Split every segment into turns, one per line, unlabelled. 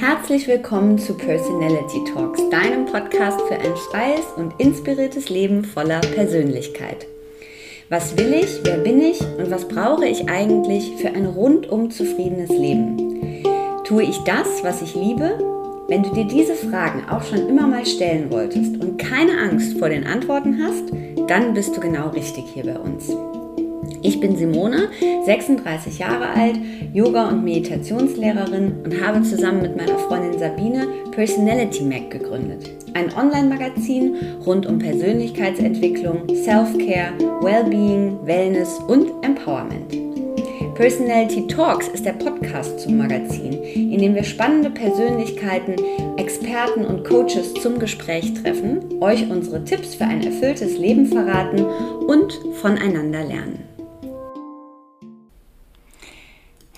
Herzlich willkommen zu Personality Talks, deinem Podcast für ein freies und inspiriertes Leben voller Persönlichkeit. Was will ich, wer bin ich und was brauche ich eigentlich für ein rundum zufriedenes Leben? Tue ich das, was ich liebe? Wenn du dir diese Fragen auch schon immer mal stellen wolltest und keine Angst vor den Antworten hast, dann bist du genau richtig hier bei uns. Ich bin Simone, 36 Jahre alt, Yoga- und Meditationslehrerin und habe zusammen mit meiner Freundin Sabine Personality Mac gegründet. Ein Online-Magazin rund um Persönlichkeitsentwicklung, Self-Care, Wellbeing, Wellness und Empowerment. Personality Talks ist der Podcast zum Magazin, in dem wir spannende Persönlichkeiten, Experten und Coaches zum Gespräch treffen, euch unsere Tipps für ein erfülltes Leben verraten und voneinander lernen.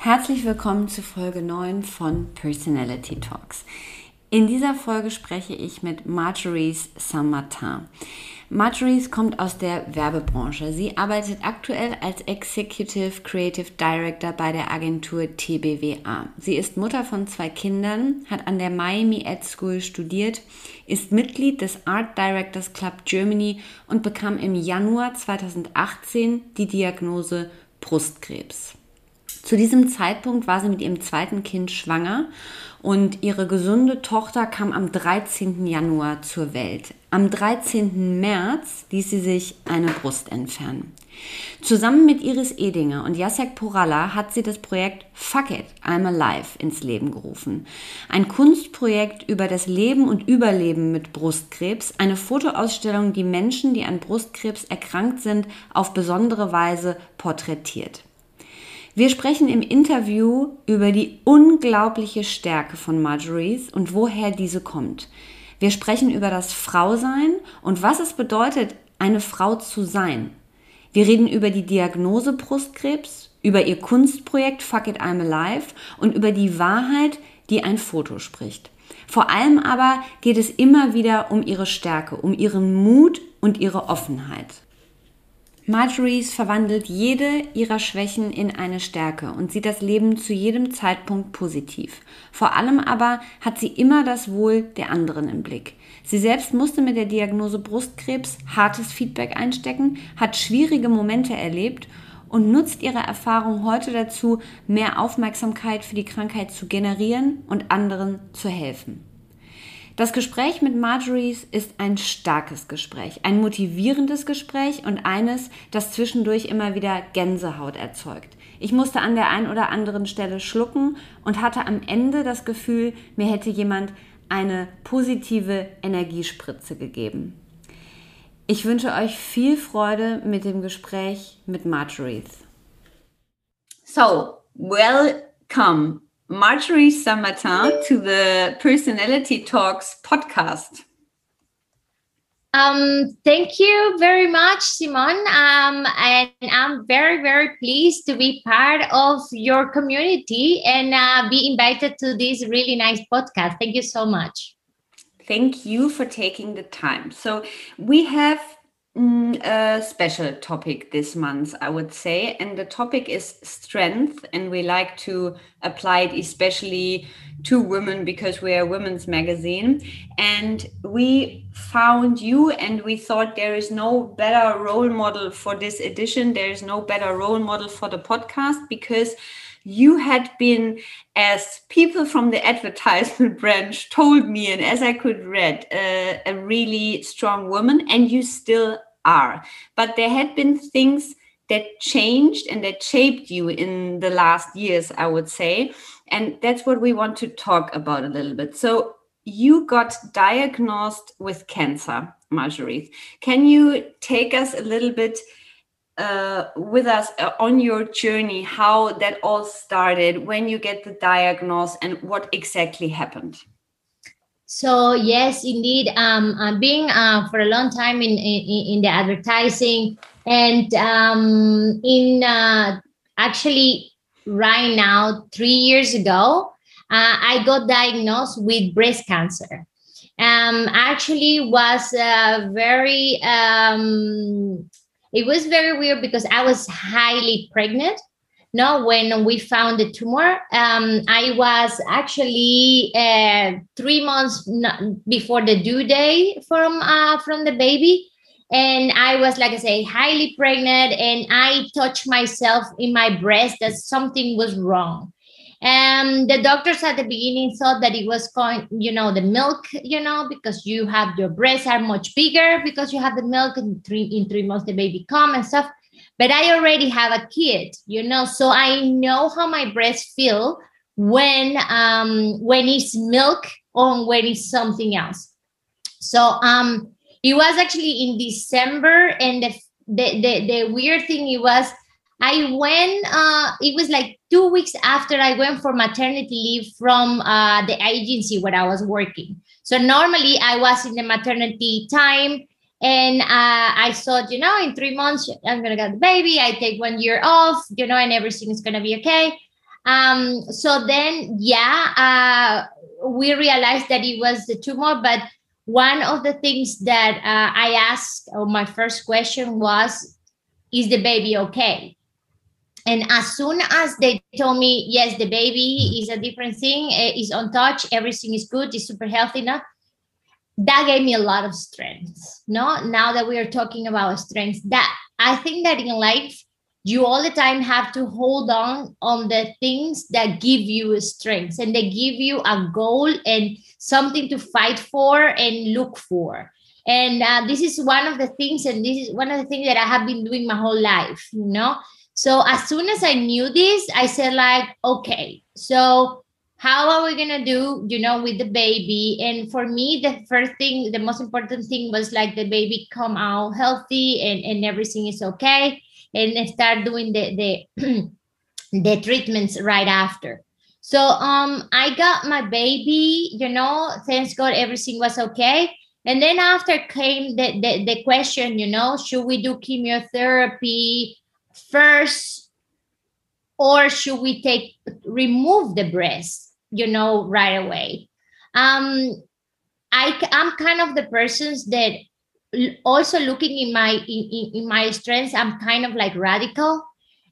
Herzlich willkommen zu Folge 9 von Personality Talks. In dieser Folge spreche ich mit Marjorie Saint-Martin. Marjorie kommt aus der Werbebranche. Sie arbeitet aktuell als Executive Creative Director bei der Agentur TBWA. Sie ist Mutter von zwei Kindern, hat an der Miami Ed School studiert, ist Mitglied des Art Directors Club Germany und bekam im Januar 2018 die Diagnose Brustkrebs. Zu diesem Zeitpunkt war sie mit ihrem zweiten Kind schwanger und ihre gesunde Tochter kam am 13. Januar zur Welt. Am 13. März ließ sie sich eine Brust entfernen. Zusammen mit Iris Edinger und Jacek Poralla hat sie das Projekt Fuck It, I'm Alive ins Leben gerufen. Ein Kunstprojekt über das Leben und Überleben mit Brustkrebs, eine Fotoausstellung, die Menschen, die an Brustkrebs erkrankt sind, auf besondere Weise porträtiert. Wir sprechen im Interview über die unglaubliche Stärke von Marjories und woher diese kommt. Wir sprechen über das Frausein und was es bedeutet, eine Frau zu sein. Wir reden über die Diagnose Brustkrebs, über ihr Kunstprojekt Fuck It I'm Alive und über die Wahrheit, die ein Foto spricht. Vor allem aber geht es immer wieder um ihre Stärke, um ihren Mut und ihre Offenheit. Marjories verwandelt jede ihrer Schwächen in eine Stärke und sieht das Leben zu jedem Zeitpunkt positiv. Vor allem aber hat sie immer das Wohl der anderen im Blick. Sie selbst musste mit der Diagnose Brustkrebs hartes Feedback einstecken, hat schwierige Momente erlebt und nutzt ihre Erfahrung heute dazu, mehr Aufmerksamkeit für die Krankheit zu generieren und anderen zu helfen. Das Gespräch mit Marjorie ist ein starkes Gespräch, ein motivierendes Gespräch und eines, das zwischendurch immer wieder Gänsehaut erzeugt. Ich musste an der einen oder anderen Stelle schlucken und hatte am Ende das Gefühl, mir hätte jemand eine positive Energiespritze gegeben. Ich wünsche euch viel Freude mit dem Gespräch mit Marjorie. So, welcome Marjorie Saint-Martin to the Personality Talks podcast.
Um, thank you very much, Simon. Um, and I'm very, very pleased to be part of your community and uh, be invited to this really nice podcast. Thank you so much.
Thank you for taking the time. So, we have Mm, a special topic this month, I would say. And the topic is strength. And we like to apply it especially to women because we are a women's magazine. And we found you and we thought there is no better role model for this edition. There is no better role model for the podcast because you had been as people from the advertisement branch told me and as i could read uh, a really strong woman and you still are. But there had been things that changed and that shaped you in the last years i would say. And that's what we want to talk about a little bit. So you got diagnosed with cancer marjorie. Can you take us a little bit uh, with us uh, on your journey how that all started when you get the diagnosis and what exactly happened?
So yes indeed um, uh, being uh, for a long time in, in, in the advertising and um, in uh, actually right now three years ago uh, i got diagnosed with breast cancer. Um, actually was very um, it was very weird because I was highly pregnant. no when we found the tumor um, i was actually uh, three months before the due day from uh, from the baby and i was like i say highly pregnant and i touched myself in my breast that something was wrong and the doctors at the beginning thought that it was going you know the milk you know because you have your breasts are much bigger because you have the milk in three in three months the baby come and stuff but I already have a kid, you know, so I know how my breasts feel when um when it's milk or when it's something else. So um it was actually in December and the the the, the weird thing it was I went uh it was like two weeks after I went for maternity leave from uh the agency where I was working. So normally I was in the maternity time and uh, I thought, you know, in three months, I'm going to get the baby. I take one year off, you know, and everything is going to be okay. Um, so then, yeah, uh, we realized that it was the tumor. But one of the things that uh, I asked, or my first question was, is the baby okay? And as soon as they told me, yes, the baby is a different thing, eh, is on touch, everything is good, is super healthy now that gave me a lot of strength no? Now that we are talking about strength that i think that in life you all the time have to hold on on the things that give you strength and they give you a goal and something to fight for and look for. And uh, this is one of the things and this is one of the things that i have been doing my whole life you know so as soon as i knew this i said like okay so how are we gonna do you know with the baby? And for me the first thing the most important thing was like the baby come out healthy and, and everything is okay and start doing the the the treatments right after. So um i got my baby you know thanks god everything was okay. And then after came the, the, the question you know should we do chemotherapy first or should we take remove the breast you know right away? Um i i'm kind of the persons that also looking in my in, in my strengths i'm kind of like radical.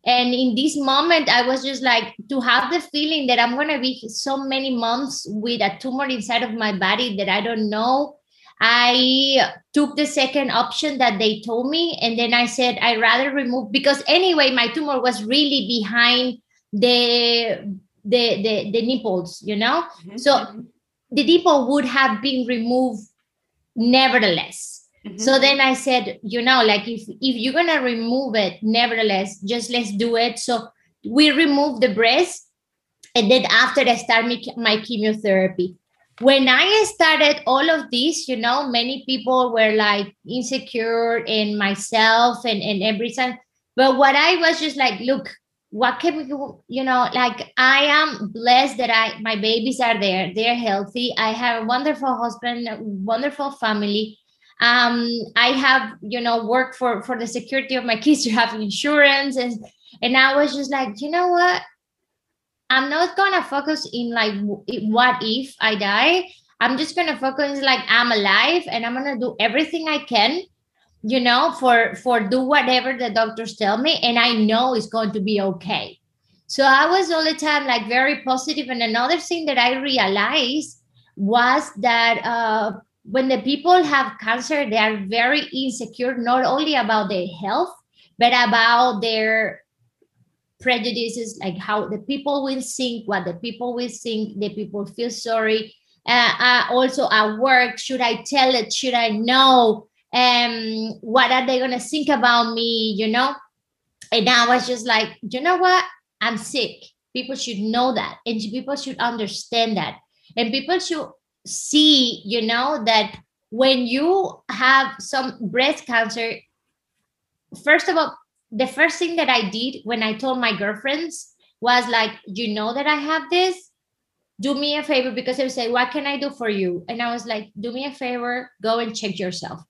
And in this moment i was just like to have the feeling that i'm going to be so many months with a tumor inside of my body that i don't know i took the second option that they told me and then i said I'd rather remove because anyway my tumor was really behind the the the, the nipples you know mm-hmm. so mm-hmm. the nipple would have been removed nevertheless mm-hmm. so then i said you know like if if you're gonna remove it nevertheless just let's do it so we remove the breast and then after i start my, my chemotherapy when i started all of this you know many people were like insecure in myself and and everything but what i was just like look what can we do? You know like i am blessed that i my babies are there. They're healthy. I have a wonderful husband wonderful family. Um i have you know work for for the security of my kids. To have insurance. And and i was just like you know what i'm not gonna focus in like what if i die i'm just gonna focus like i'm alive and i'm gonna do everything i can you know for for do whatever the doctors tell me and i know it's going to be okay so i was all the time like very positive. and another thing that i realized was that uh, when the people have cancer they are very insecure not only about their health but about their prejudices like how the people will think what the people will think the people feel sorry. Uh, uh, also at work should i tell it? Should i know? Um what are they gonna think about me you know? And i was just like you know what? I'm sick. People should know that and people should understand that. And people should see you know that when you have some breast cancer first of all the first thing that i did when i told my girlfriends was like you know that i have this do me a favor because they would say what can i do for you and i was like do me a favor go and check yourself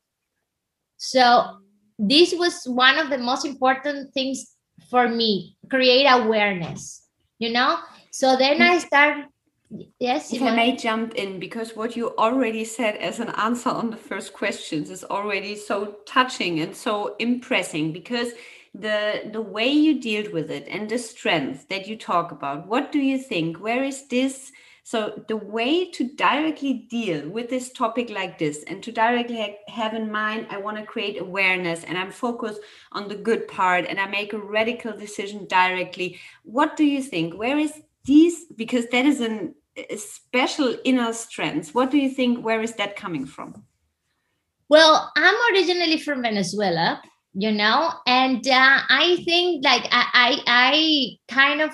so this was one of the most important things for me, create awareness, you know? So then I started Yes.
If I may jump in, because what you already said as an answer on the first questions is already so touching and so impressing. Because the the way you dealt with it and the strength that you talk about. What do you think? Where is this? So the way to directly deal with this topic like this and to directly have in mind i want to create awareness and i'm focused on the good part and i make a radical decision directly. What do you think? Where is these because that is an, a special inner strength. What do you think? Where is that coming from?
Well i'm originally from venezuela you know? And uh, i think like i i, I kind of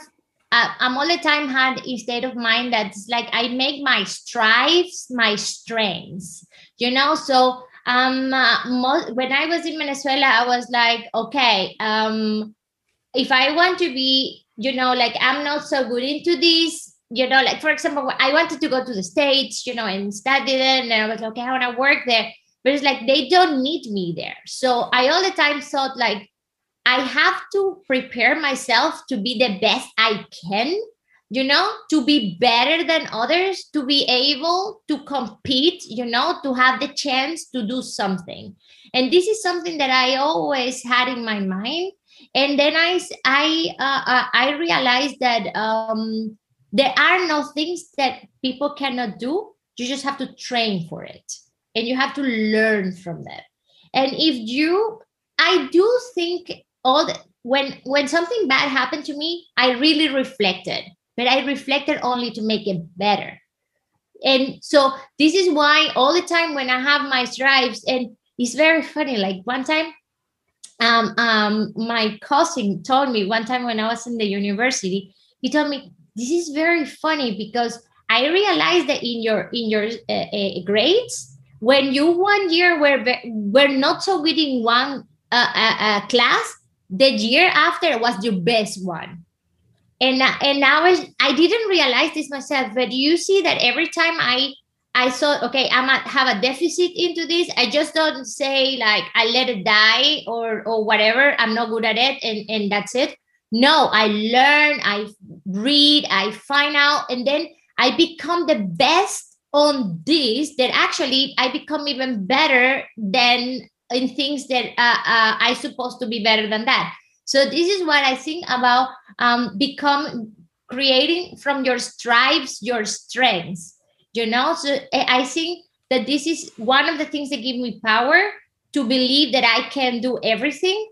uh, i'm all the time had a state of mind that's like i make my strives my strengths you know? So um uh, when i was in venezuela i was like okay um if i want to be you know like i'm not so good into this you know? Like for example i wanted to go to the states you know and study it and i was like okay i want to work there but it's like they don't need me there. So i all the time thought like i have to prepare myself to be the best i can you know to be better than others to be able to compete you know to have the chance to do something. And this is something that i always had in my mind. And then i i uh, uh i realized that um there are no things that people cannot do. You just have to train for it and you have to learn from them. And if you i do think all the, when when something bad happened to me i really reflected but i reflected only to make it better. And so this is why all the time when i have my strives and it's very funny like one time um, um, my cousin told me one time when i was in the university he told me this is very funny because i realized that in your in your uh, uh, grades when you one year were were not so good in one uh, uh, uh, class, the year after was your best one. And and now I, I didn't realize this myself, but you see that every time I I thought, okay, I might have a deficit into this. I just don't say like I let it die or or whatever. I'm not good at it, and and that's it. No, I learn, I read, I find out, and then I become the best on this that actually I become even better than in things that uh, uh, I supposed to be better than that. So this is what I think about um, become creating from your stripes your strengths. You know, so I think that this is one of the things that give me power to believe that I can do everything.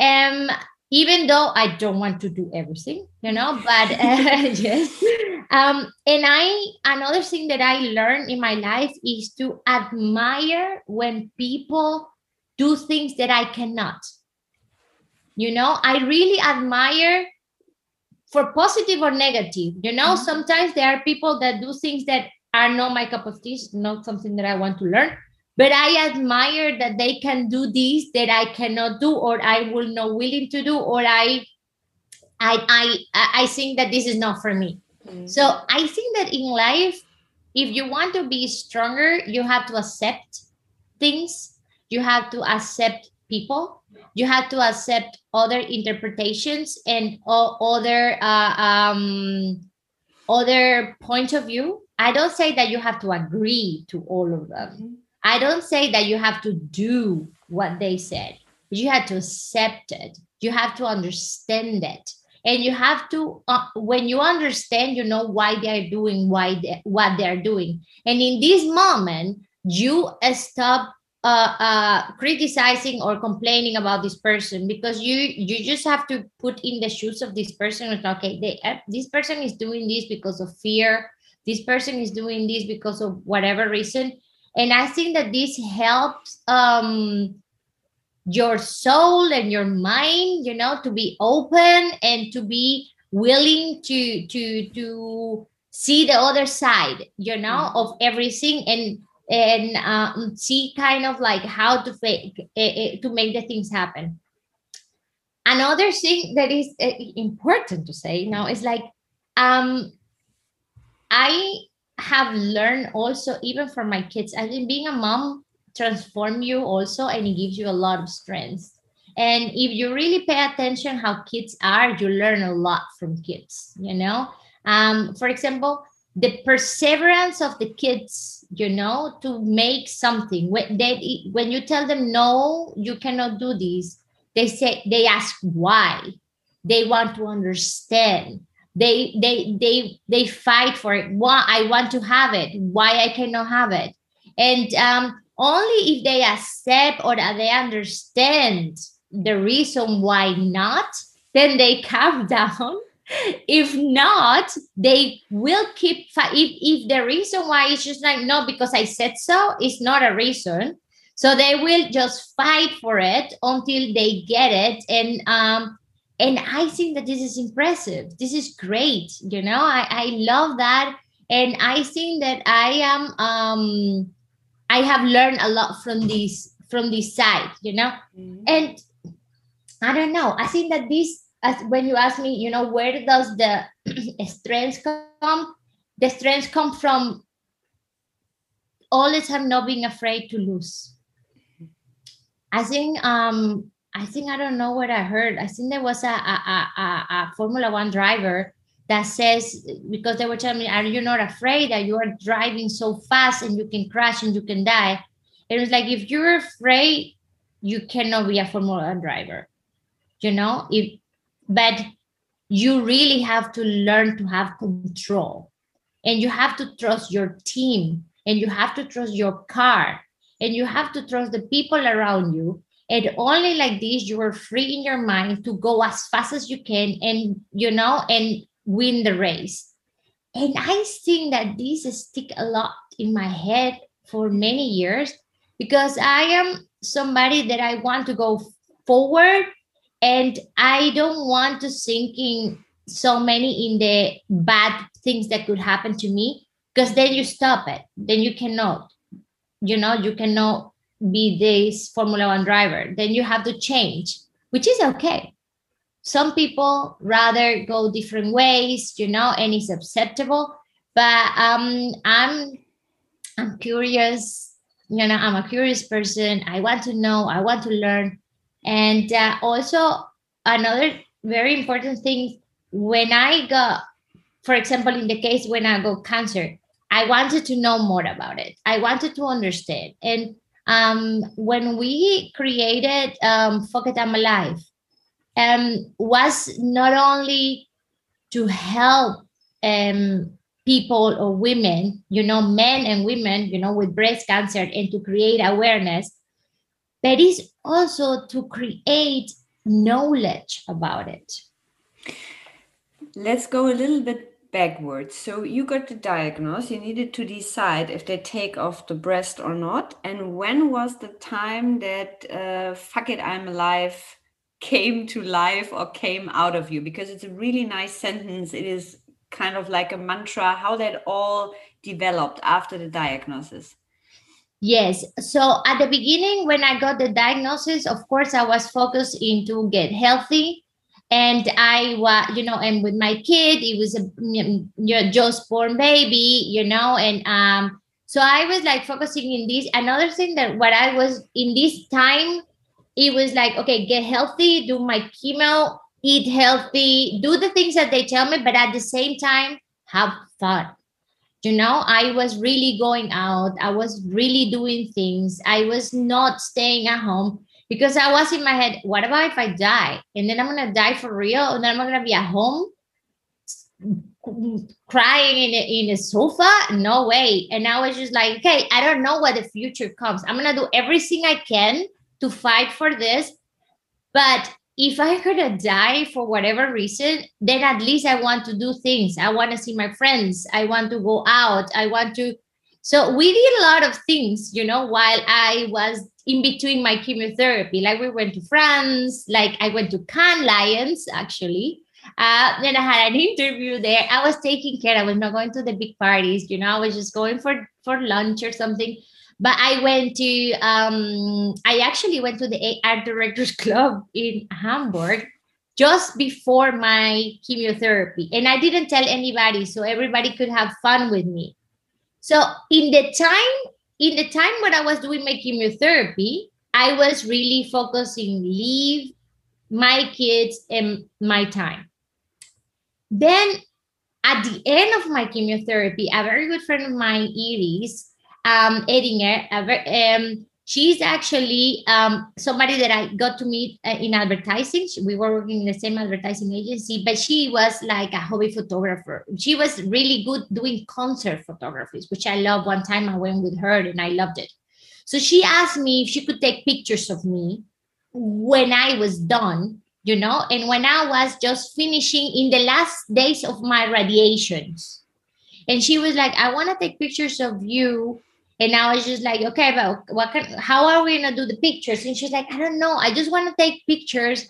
Um, even though I don't want to do everything, you know, but uh, yes. Um, and I, another thing that I learned in my life is to admire when people do things that I cannot. You know, I really admire for positive or negative. You know, mm-hmm. sometimes there are people that do things that are not my cup of tea, not something that I want to learn but i admire that they can do this that i cannot do or i will not willing to do or i i i i think that this is not for me. Mm-hmm. so i think that in life if you want to be stronger you have to accept things. You have to accept people. You have to accept other interpretations and other uh, um, other point of view. I don't say that you have to agree to all of them. Mm-hmm I don't say that you have to do what they said, you have to accept it. You have to understand it. And you have to, uh, when you understand, you know why they're doing why they, what they're doing. And in this moment, you stop uh, uh, criticizing or complaining about this person because you you just have to put in the shoes of this person. Okay, they, uh, this person is doing this because of fear. This person is doing this because of whatever reason and i think that this helps um your soul and your mind you know to be open and to be willing to to to see the other side you know mm-hmm. of everything and and um, see kind of like how to fake uh, uh, to make the things happen another thing that is uh, important to say you now is like um i have learned also even from my kids i think being a mom transform you also and it gives you a lot of strength. And if you really pay attention how kids are you learn a lot from kids you know? Um, for example the perseverance of the kids you know to make something. When they when you tell them no you cannot do this they say they ask why. They want to understand they they they they fight for it. Why i want to have it. Why i cannot have it? And um, only if they accept or they understand the reason why not then they calm down. If not they will keep if, if the reason why is just like no because i said so it's not a reason. So they will just fight for it until they get it. And um and i think that this is impressive. This is great you know? I i love that. And i think that i am um i have learned a lot from this from this side you know? Mm-hmm. and i don't know. I think that this as when you ask me you know where does the strength come? The strength come from all the time not being afraid to lose. I think um I think I don't know what I heard. I think there was a, a, a, a Formula One driver that says because they were telling me, "Are you not afraid that you are driving so fast and you can crash and you can die?" It was like if you're afraid, you cannot be a Formula One driver. You know, if but you really have to learn to have control, and you have to trust your team, and you have to trust your car, and you have to trust the people around you and only like this you are free in your mind to go as fast as you can and you know and win the race. And i think that this stick a lot in my head for many years because i am somebody that i want to go forward and i don't want to sink in so many in the bad things that could happen to me because then you stop it. Then you cannot you know you cannot be this Formula One driver. Then you have to change, which is okay. Some people rather go different ways, you know, and it's acceptable. But um, I'm I'm curious. You know, I'm a curious person. I want to know. I want to learn. And uh, also another very important thing when I got, for example, in the case when I got cancer, I wanted to know more about it. I wanted to understand. And um, when we created um, I'm Alive, um, was not only to help um, people or women, you know, men and women, you know, with breast cancer and to create awareness, but it's also to create knowledge about it.
Let's go a little bit backwards. So you got the diagnosis, you needed to decide if they take off the breast or not. And when was the time that uh, fuck it, I'm alive came to life or came out of you? Because it's a really nice sentence. It is kind of like a mantra, how that all developed after the diagnosis.
Yes. So at the beginning, when I got the diagnosis, of course, I was focused into get healthy and I was, you know, and with my kid, it was a you know, just born baby, you know, and um, so I was like focusing in this. Another thing that what I was in this time, it was like, okay, get healthy, do my chemo, eat healthy, do the things that they tell me, but at the same time, have fun. You know, I was really going out. I was really doing things. I was not staying at home because I was in my head, what about if I die? And then I'm to die for real? And then I'm to be at home crying in a, in a sofa? No way. And I was just like, okay, I don't know what the future comes. I'm to do everything I can to fight for this. But if I could died for whatever reason, then at least I want to do things. I want to see my friends. I want to go out. I want to. So we did a lot of things, you know, while I was in between my chemotherapy. Like we went to France, like I went to Cannes Lions actually. Uh, then I had an interview there. I was taking care. I was not going to the big parties, you know. I was just going for for lunch or something. But I went to. Um, I actually went to the art directors club in Hamburg just before my chemotherapy, and I didn't tell anybody, so everybody could have fun with me. So in the time in the time when I was doing my chemotherapy, I was really focusing leave my kids and my time. Then at the end of my chemotherapy, a very good friend of mine, Iris um, Edinger, um, she's actually um, somebody that I got to meet uh, in advertising. We were working in the same advertising agency, but she was like a hobby photographer. She was really good doing concert photographies, which I love. One time I went with her and I loved it. So she asked me if she could take pictures of me when I was done, you know, and when I was just finishing in the last days of my radiations. And she was like, I want to take pictures of you and I was just like, okay, but what can, how are we gonna do the pictures? And she's like, I don't know. I just want to take pictures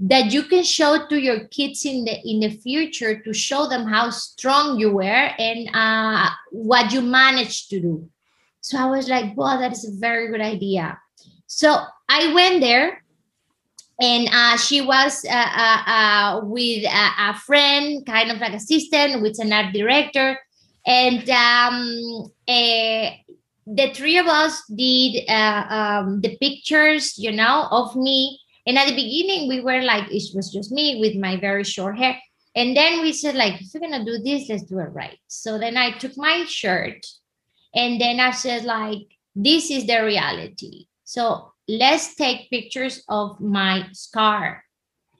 that you can show to your kids in the in the future to show them how strong you were and uh, what you managed to do. So I was like, wow, that is a very good idea. So I went there and uh, she was uh, uh, uh with a, a, friend, kind of like assistant, with an art director, and um, eh, the three of us did uh, um, the pictures, you know, of me. And at the beginning, we were like, it was just me with my very short hair. And then we said, like, if we're gonna do this, let's do it right. So then I took my shirt, and then I said, like, this is the reality. So let's take pictures of my scar.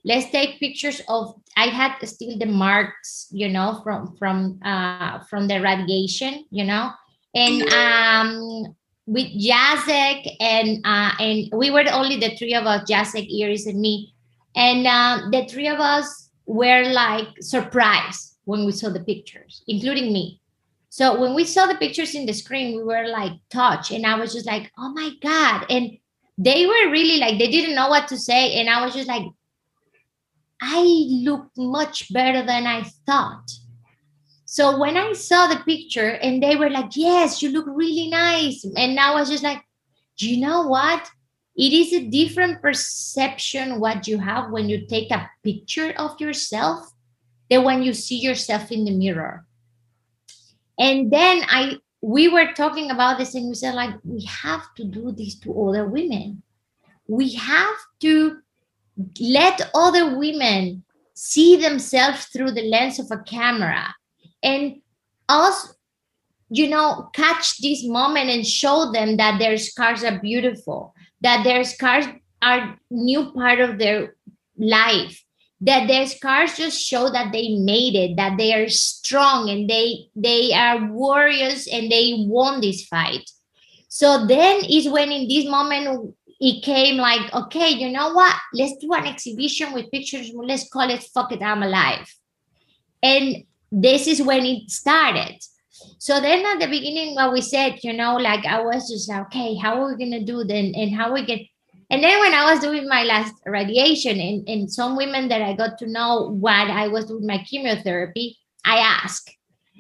Let's take pictures of I had still the marks, you know, from from uh from the radiation, you know and um, with Jacek and uh, and we were only the three of us, Jacek, Iris, and me, and um, the three of us were like surprised when we saw the pictures, including me. So when we saw the pictures in the screen, we were like touched, and I was just like, "Oh my god!" And they were really like they didn't know what to say, and I was just like, "I look much better than I thought." So when I saw the picture and they were like, yes, you look really nice. And I was just like, you know what? It is a different perception what you have when you take a picture of yourself than when you see yourself in the mirror. And then I we were talking about this and we said like we have to do this to other women. We have to let other women see themselves through the lens of a camera and also you know catch this moment and show them that their scars are beautiful that their scars are new part of their life that their scars just show that they made it that they are strong and they they are warriors and they won this fight. So then is when in this moment it came like okay you know what? Let's do an exhibition with pictures. Let's call it fuck it i'm alive. And this is when it started. So then at the beginning, what we said, you know, like I was just like, okay, how are we gonna do then and how we get and then when I was doing my last radiation and, and some women that I got to know what I was doing my chemotherapy, I asked.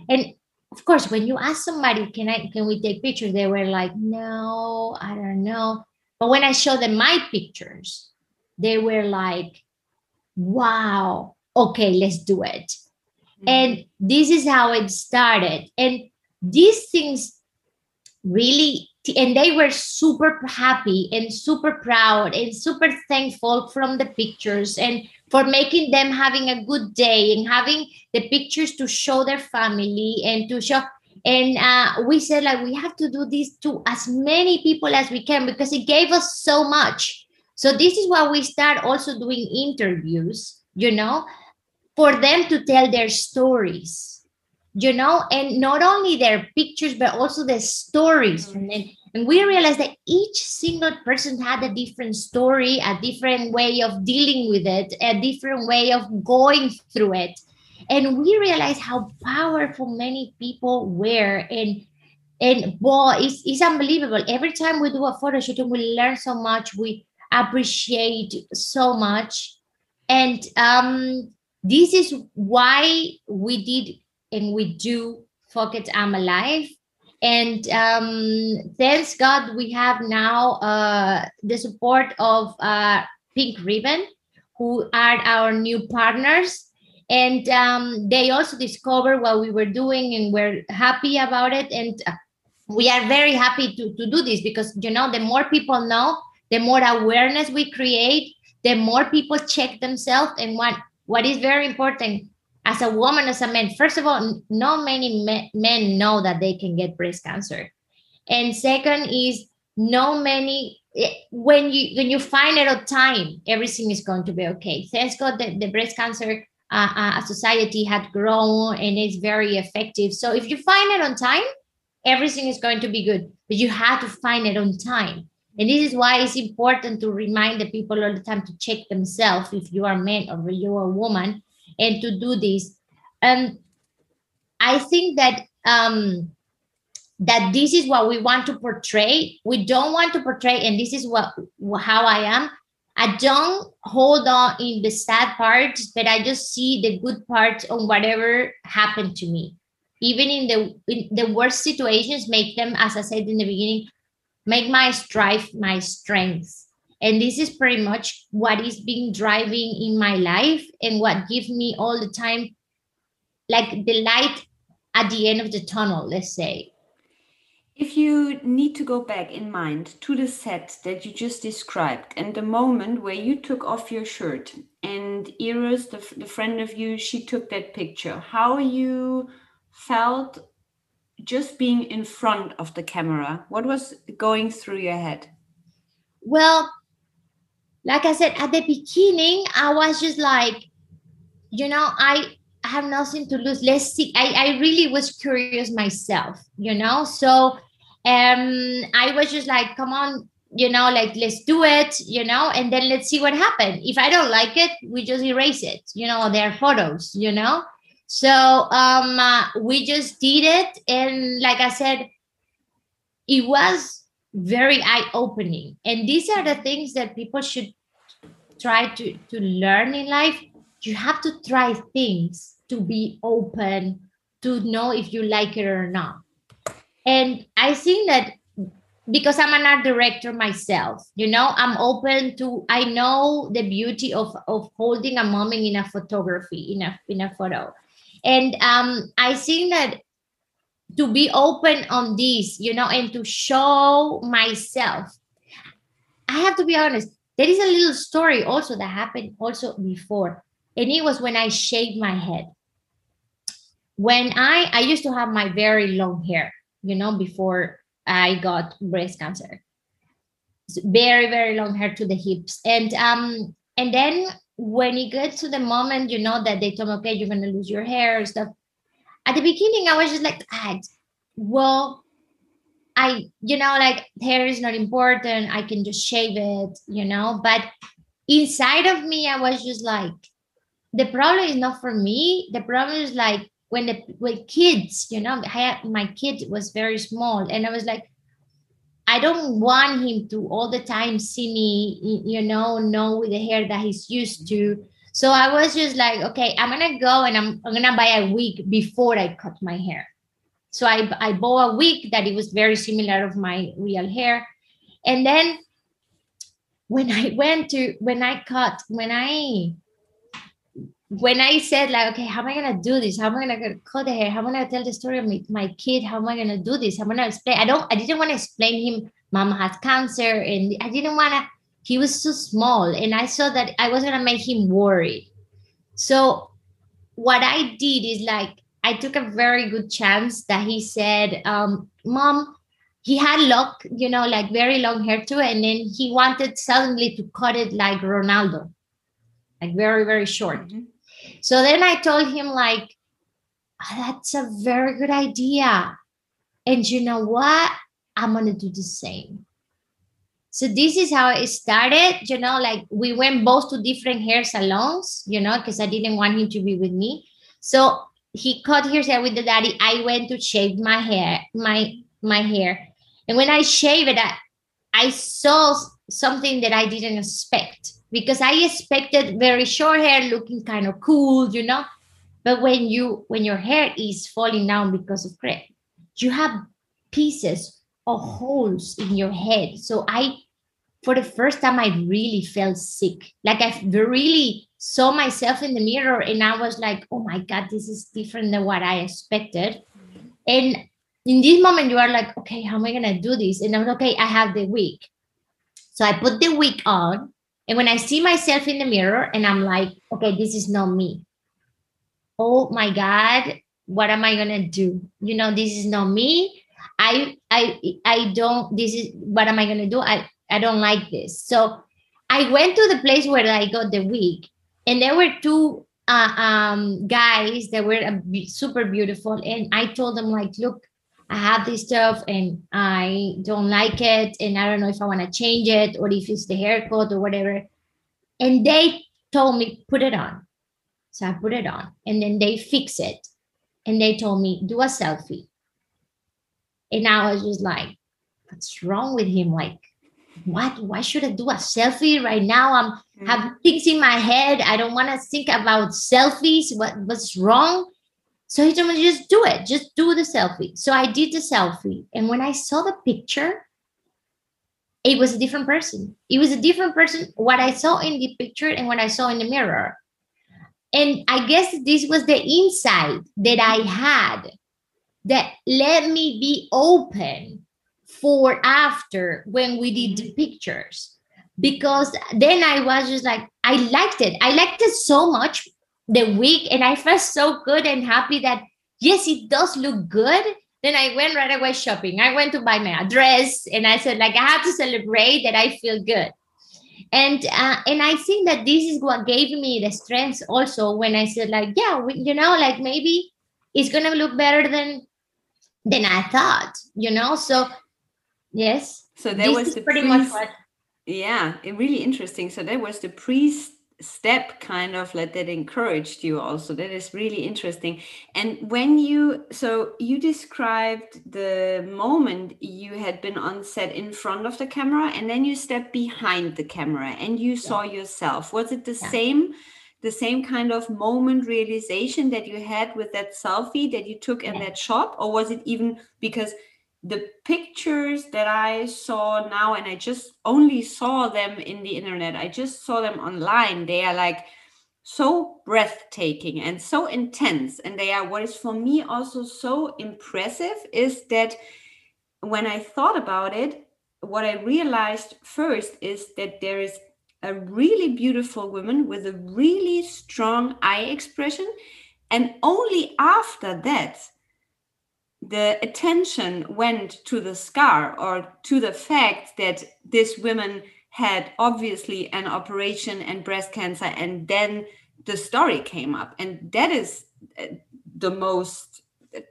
And of course, when you ask somebody, can I can we take pictures? They were like, no, I don't know. But when I showed them my pictures, they were like, wow, okay, let's do it. And this is how it started. And these things really, and they were super happy and super proud and super thankful from the pictures and for making them having a good day and having the pictures to show their family and to show and uh, we said like we have to do this to as many people as we can because it gave us so much so this is why we start also doing interviews you know for them to tell their stories you know? And not only their pictures but also the stories. And then and we realized that each single person had a different story a different way of dealing with it a different way of going through it. And we realized how powerful many people were. And and boy it's, it's unbelievable. Every time we do a photo shoot we learn so much we appreciate so much. And um this is why we did and we do It I'm Alive. And um, thanks God, we have now uh, the support of uh, Pink Ribbon, who are our new partners. And um, they also discovered what we were doing and we're happy about it. And uh, we are very happy to, to do this because, you know, the more people know, the more awareness we create, the more people check themselves and want what is very important as a woman, as a man, first of all, not many men know that they can get breast cancer. And second is no many eh, when you when you find it on time everything is going to be okay. Thanks god the, the breast cancer uh, uh, society had grown and it's very effective. So if you find it on time everything is going to be good. But you have to find it on time and this is why it's important to remind the people all the time to check themselves if you are man or you are woman and to do this. And i think that um that this is what we want to portray. We don't want to portray and this is what how i am. I don't hold on in the sad parts but i just see the good parts on whatever happened to me. Even in the in the worst situations make them as i said in the beginning make my strive my strength. And this is pretty much what is being driving in my life and what gives me all the time like the light at the end of the tunnel let's say.
If you need to go back in mind to the set that you just described and the moment where you took off your shirt and Iris, the, the friend of you, she took that picture, how you felt just being in front of the camera, what was going through your head?
Well, like I said at the beginning, I was just like, you know, I have nothing to lose. Let's see. I, I really was curious myself, you know. So um I was just like, come on, you know, like let's do it, you know, and then let's see what happens. If I don't like it, we just erase it, you know, their photos, you know. So um uh, we just did it, and like I said, it was very eye-opening. And these are the things that people should try to to learn in life. You have to try things to be open to know if you like it or not and i think that because i'm an art director myself you know i'm open to i know the beauty of of holding a moment in a photography in a in a photo and um i think that to be open on this you know and to show myself i have to be honest there is a little story also that happened also before. And it was when i shaved my head. When I I used to have my very long hair, you know, before I got breast cancer. very very long hair to the hips, and um and then when it gets to the moment, you know that they told me, okay, you're gonna lose your hair and stuff. At the beginning, I was just like, ah, well, I you know like hair is not important. I can just shave it, you know. But inside of me, I was just like, the problem is not for me. The problem is like when the with kids, you know, I, my kid was very small, and I was like, I don't want him to all the time see me, you know, know with the hair that he's used to. So I was just like, okay, I'm gonna go and I'm, I'm gonna buy a wig before I cut my hair. So I, I bought a wig that it was very similar of my real hair. And then when I went to when I cut, when I when I said like, okay, how am I gonna do this? How am I gonna cut the hair? How am I gonna tell the story of my, my kid? How am I gonna do this? How am I gonna explain? I don't. I didn't want to explain him. Mama has cancer, and I didn't want to. He was too small, and I saw that I was gonna make him worried. So what I did is like I took a very good chance that he said, um, "Mom." He had lock, you know, like very long hair too, and then he wanted suddenly to cut it like Ronaldo, like very very short. Mm-hmm so then I told him, like, oh, that's a very good idea. And you know what? I'm going to do the same. So this is how it started. You know, like we went both to different hair salons, you know, because I didn't want him to be with me. So he cut his hair with the daddy. I went to shave my hair, my my hair. And when I shaved it, I, I saw something that I didn't expect because I expected very short hair looking kind of cool, you know. But when you when your hair is falling down because of gray, you have pieces or holes in your head. So I for the first time I really felt sick. Like I really saw myself in the mirror and I was like, oh my God, this is different than what I expected. And in this moment, you are like, okay, how am I gonna do this? And I'm like, okay, I have the wig. So I put the wig on and when I see myself in the mirror and I'm like, okay, this is not me. Oh my God, what am I to do? You know, this is not me. I I I don't this is what am I gonna do? I I don't like this. So I went to the place where I got the wig, and there were two uh, um, guys that were uh, super beautiful, and I told them like, look, I have this stuff and I don't like it, and I don't know if I want to change it or if it's the haircut or whatever. And they told me put it on, so I put it on, and then they fix it, and they told me do a selfie, and I was just like, what's wrong with him? Like what? Why should i do a selfie right now? I'm mm-hmm. have things in my head. I don't want to think about selfies. What what's wrong so he told me just do it. Just do the selfie. So i did the selfie and when i saw the picture it was a different person. It was a different person what i saw in the picture and what i saw in the mirror. And i guess this was the insight that i had that let me be open for after when we did the mm-hmm. pictures. Because then I was just like I liked it. I liked it so much the week and I felt so good and happy that yes, it does look good. Then I went right away shopping. I went to buy my dress and I said like I have to celebrate that I feel good. And uh, and I think that this is what gave me the strength also when I said like yeah, you know like maybe it's gonna look better than than I thought, you know. So Yes.
So there this was the pretty pre- much what. Yeah, really interesting. So that was the pre step kind of like that encouraged you also. That is really interesting. And when you so you described the moment you had been on set in front of the camera and then you stepped behind the camera and you saw yourself. Was it the yeah. same the same kind of moment realization that you had with that selfie that you took in yeah. that shop or was it even because the pictures that I saw now, and I just only saw them in the internet, I just saw them online. They are like so breathtaking and so intense. And they are what is for me also so impressive is that when I thought about it, what I realized first is that there is a really beautiful woman with a really strong eye expression. And only after that, the attention went to the scar or to the fact that this woman had obviously an operation and breast cancer and then the story came up. And that is uh, the most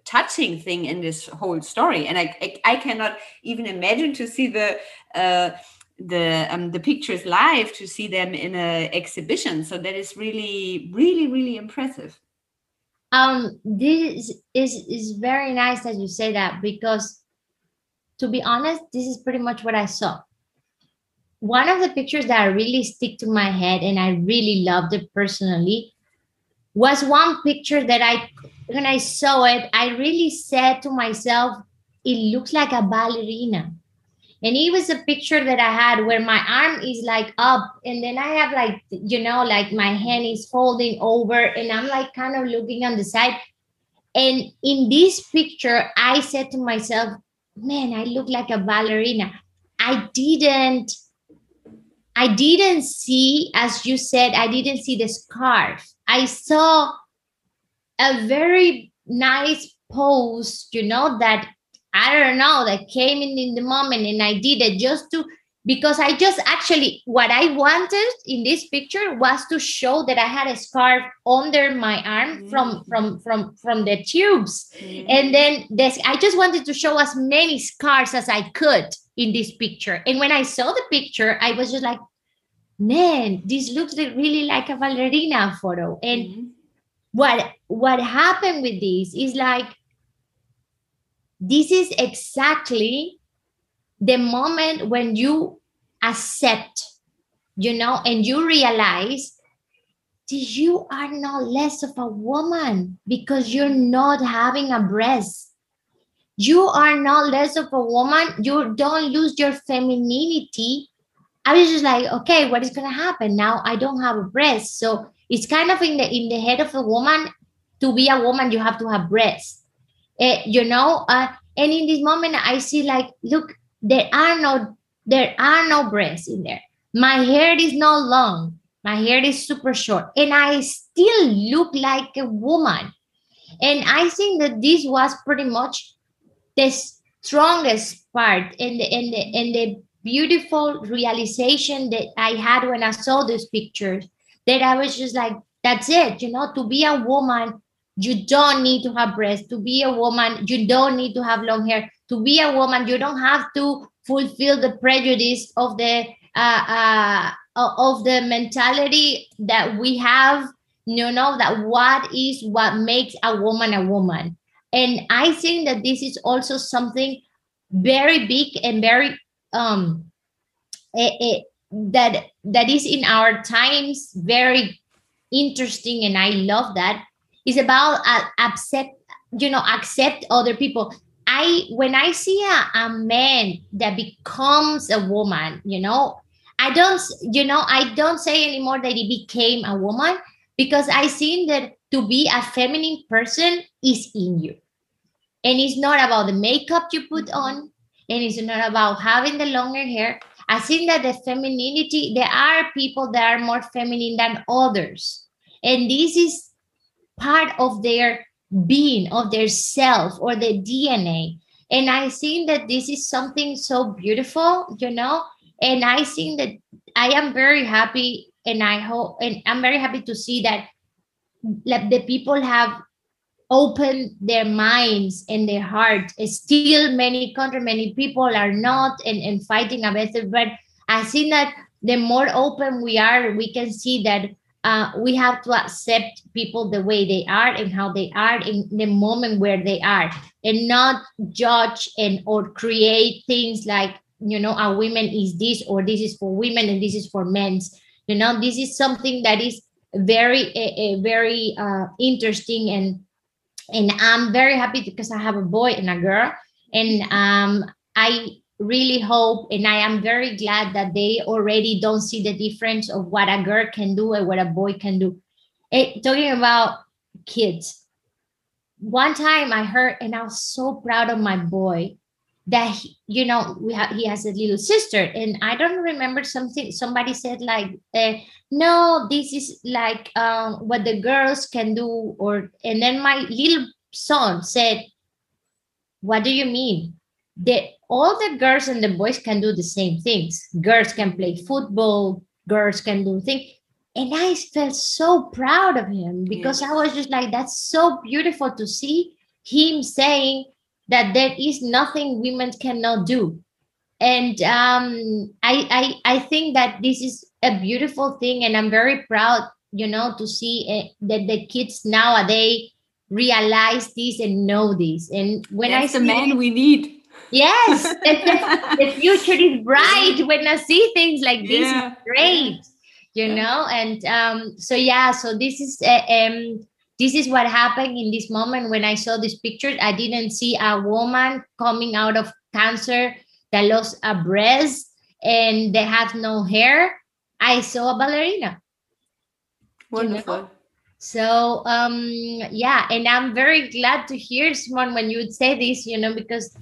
touching thing in this whole story. And i i, I cannot even imagine to see the uh, the um, the pictures live to see them in a exhibition. So that is really really really impressive
um this is is very nice that you say that because to be honest this is pretty much what i saw. One of the pictures that really stick to my head and i really loved it personally was one picture that i when i saw it i really said to myself it looks like a ballerina and it was a picture that i had where my arm is like up and then i have like you know like my hand is folding over and i'm like kind of looking on the side. And in this picture i said to myself man i look like a ballerina. I didn't i didn't see as you said i didn't see the scarf. I saw a very nice pose you know that I don't know, that came in in the moment and I did it just to because I just actually what I wanted in this picture was to show that I had a scarf under my arm mm-hmm. from from from from the tubes. Mm-hmm. And then this I just wanted to show as many scars as I could in this picture. And when I saw the picture, I was just like, man, this looks really like a ballerina photo. And mm-hmm. what what happened with this is like this is exactly the moment when you accept, you know, and you realize you are no less of a woman because you're not having a breast. You are not less of a woman. You don't lose your femininity. I was just like, okay, what is gonna happen now? I don't have a breast, so it's kind of in the in the head of a woman. To be a woman, you have to have breasts uh, you know uh, and in this moment i see like look there are no there are no breasts in there. My hair is not long. My hair is super short. And i still look like a woman. And i think that this was pretty much the strongest part and the, and the, and the beautiful realization that I had when I saw these pictures that I was just like, that's it, you know, to be a woman, you don't need to have breasts. To be a woman, you don't need to have long hair. To be a woman, you don't have to fulfill the prejudice of the uh, uh, of the mentality that we have. You know that what is what makes a woman a woman, and I think that this is also something very big and very um it, eh, it, eh, that that is in our times very interesting and i love that is about uh, accept you know accept other people i when i see a, a man that becomes a woman you know i don't you know i don't say anymore that he became a woman because i seen that to be a feminine person is in you and it's not about the makeup you put on and it's not about having the longer hair. I think that the femininity, there are people that are more feminine than others. And this is part of their being, of their self or their DNA. And I think that this is something so beautiful, you know. And I think that I am very happy and I hope and I'm very happy to see that like the people have open their minds and their heart. Still, many country, many people are not and, and fighting against it. But I think that the more open we are, we can see that uh, we have to accept people the way they are and how they are in the moment where they are, and not judge and or create things like you know a women is this or this is for women and this is for men's. You know, this is something that is very a, a very uh, interesting and and I'm very happy because I have a boy and a girl, and um, I really hope and I am very glad that they already don't see the difference of what a girl can do and what a boy can do. It, eh, talking about kids, one time I heard, and I was so proud of my boy that he, you know we have he has a little sister and i don't remember something somebody said like uh, no this is like um, what the girls can do or and then my little son said what do you mean that all the girls and the boys can do the same things. Girls can play football girls can do things and i felt so proud of him because i was just like that's so beautiful to see him saying that there is nothing women cannot do. And um, I, I i think that this is a beautiful thing and i'm very proud you know to see uh, that the kids nowadays realize this and know this. And when
That's
i
see the man we need
yes the, the, future is bright when i see things like this yeah. great you yeah. know and um so yeah so this is uh, um this is what happened in this moment when I saw this picture. I didn't see a woman coming out of cancer that lost a breast and they have no hair. I saw a ballerina.
Wonderful. You know?
So um yeah, and I'm very glad to hear Simone when you would say this, you know, because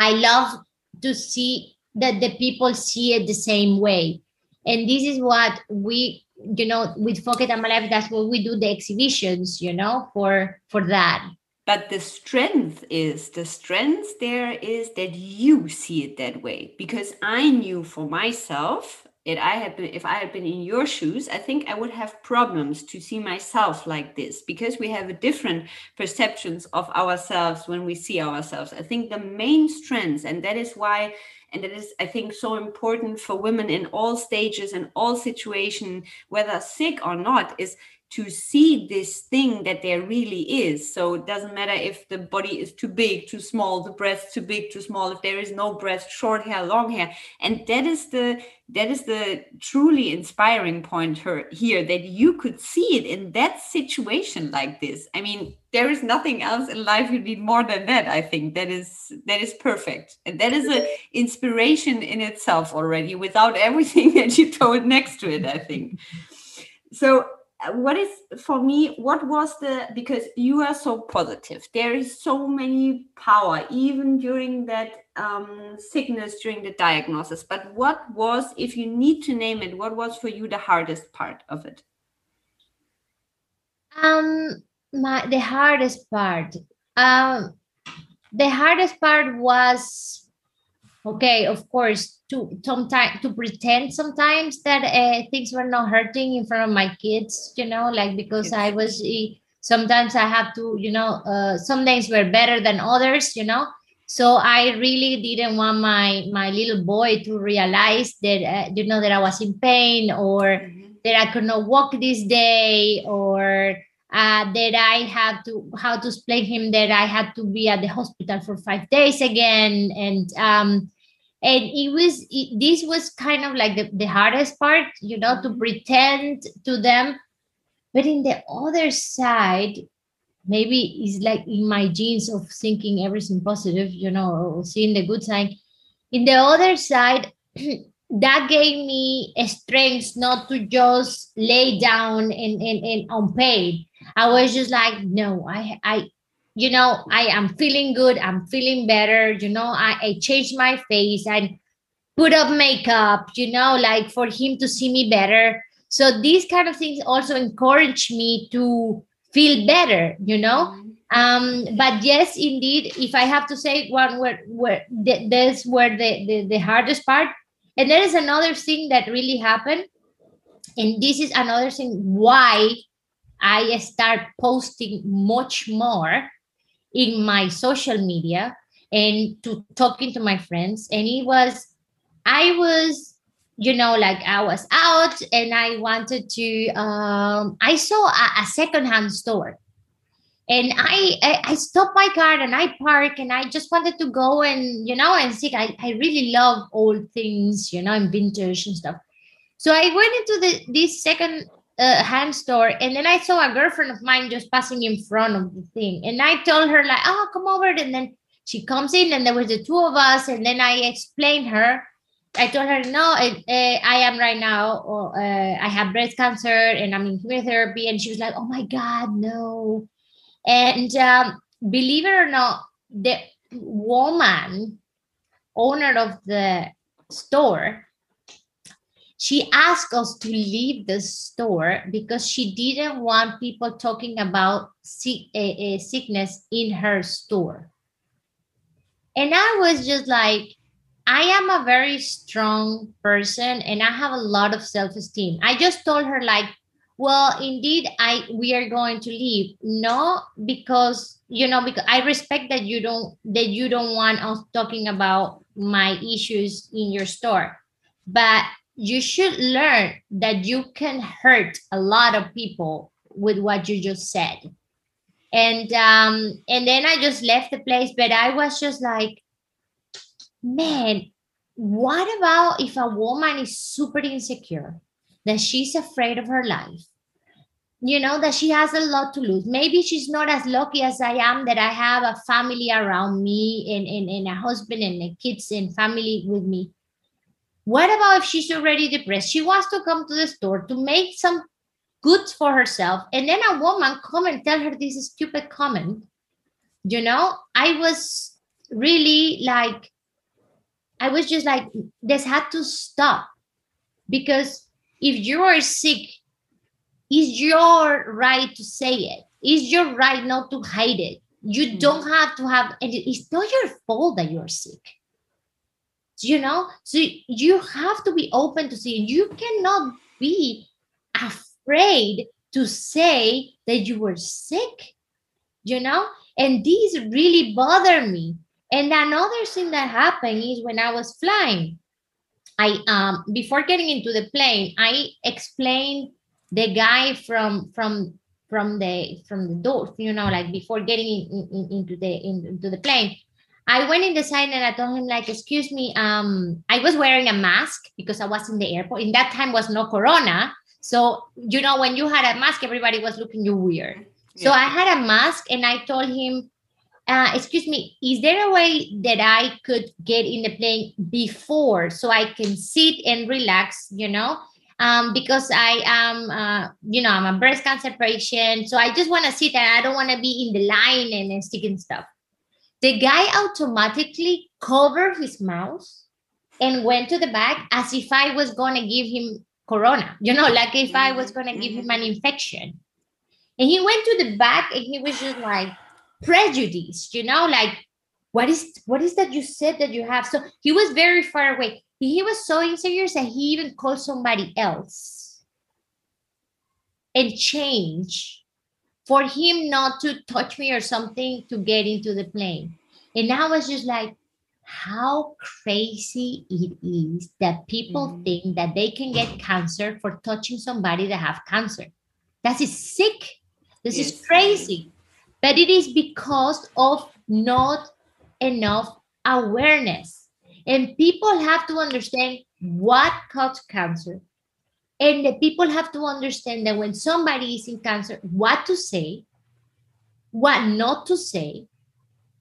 I love to see that the people see it the same way. And this is what we you know with Foket and Malef, that's what we do the exhibitions you know for for that
but the strength is the strength there is that you see it that way because i knew for myself it i had been if i had been in your shoes i think i would have problems to see myself like this because we have a different perceptions of ourselves when we see ourselves. I think the main strengths and that is why and that is i think so important for women in all stages and all situation whether sick or not is to see this thing that there really is. So it doesn't matter if the body is too big, too small, the breast too big, too small, if there is no breast, short hair, long hair. And that is the that is the truly inspiring point her, here that you could see it in that situation like this. I mean, there is nothing else in life you need more than that. I think that is that is perfect. And that is an inspiration in itself already without everything that you told next to it, I think. So what is for me what was the because you are so positive. There is so many power even during that um, sickness during the diagnosis. But what was if you need to name it what was for you the hardest part of it?
Um my the hardest part. Um the hardest part was okay of course to sometimes to pretend sometimes that uh, things were not hurting in front of my kids you know like because i was sometimes i have to you know uh, some days were better than others you know so i really didn't want my my little boy to realize that uh, you know that i was in pain or mm-hmm. that i could not walk this day or uh, that I had to how to explain him that I had to be at the hospital for five days again, and um, and it was it, this was kind of like the, the hardest part, you know, to mm-hmm. pretend to them. But in the other side, maybe it's like in my genes of thinking everything positive, you know, seeing the good side. In the other side. that gave me a strength not to just lay down and, and, and unpaid I was just like, no, I, I, you know, I am feeling good. I'm feeling better. You know, I, I changed my face and put up makeup, you know, like for him to see me better. So these kind of things also encourage me to feel better, you know. Um, but yes, indeed, if I have to say one word, where that's where the, the, the hardest part. And there is another thing that really happened. And this is another thing why I start posting much more in my social media and to talking to my friends. And it was, I was, you know, like I was out and I wanted to, um, I saw a, a secondhand store and I, I, I stopped my car and I park and I just wanted to go and you know and see I, I really love old things you know and vintage and stuff so I went into the this second uh, hand store and then i saw a girlfriend of mine just passing in front of the thing. And i told her like oh come over and then she comes in and there was the two of us and then i explained her. I told her no it, uh, i am right now uh, i have breast cancer and i'm in chemotherapy and she was like oh my god no. And um, believe it or not the woman owner of the store she asked us to leave the store because she didn't want people talking about sick, uh, uh, sickness in her store. And I was just like, I am a very strong person and I have a lot of self-esteem. I just told her like, well, indeed, I we are going to leave. No, because you know, because I respect that you don't that you don't want us talking about my issues in your store. But you should learn that you can hurt a lot of people with what you just said. And um and then i just left the place but i was just like man what about if a woman is super insecure that she's afraid of her life? You know that she has a lot to lose. Maybe she's not as lucky as i am that i have a family around me and, and, and a husband and kids and family with me what about if she's already depressed? She wants to come to the store to make some goods for herself, and then a woman come and tell her this stupid comment. You know, I was really like, I was just like, this had to stop because if you are sick, it's your right to say it. It's your right not to hide it. You mm-hmm. don't have to have, and it's not your fault that you're sick you know? So you have to be open to see. You cannot be afraid to say that you were sick you know? And these really bother me. And another thing that happened is when i was flying i um before getting into the plane i explained the guy from from from the from the door you know like before getting in, in, into the in, into the plane I went in the side and I told him like, excuse me, um, I was wearing a mask because I was in the airport. In that time was no corona. So, you know, when you had a mask, everybody was looking you weird. Yeah. So I had a mask and I told him, uh, excuse me, is there a way that I could get in the plane before so I can sit and relax, you know? Um, because I am, uh, you know, I'm a breast cancer patient. So I just want to sit and I don't want to be in the line and, and sticking stuff the guy automatically covered his mouth and went to the back as if I was going to give him corona, you know, like if I was going to give him an mm-hmm. infection. And he went to the back and he was just like prejudiced, you know, like what is what is that you said that you have so he was very far away he was so insecure that he even called somebody else and change for him not to touch me or something to get into the plane and i was just like how crazy it is that people mm. think that they can get cancer for touching somebody that have cancer that is sick this yes. is crazy but it is because of not enough awareness. And people have to understand what causes cancer. And the people have to understand that when somebody is in cancer, what to say, what not to say,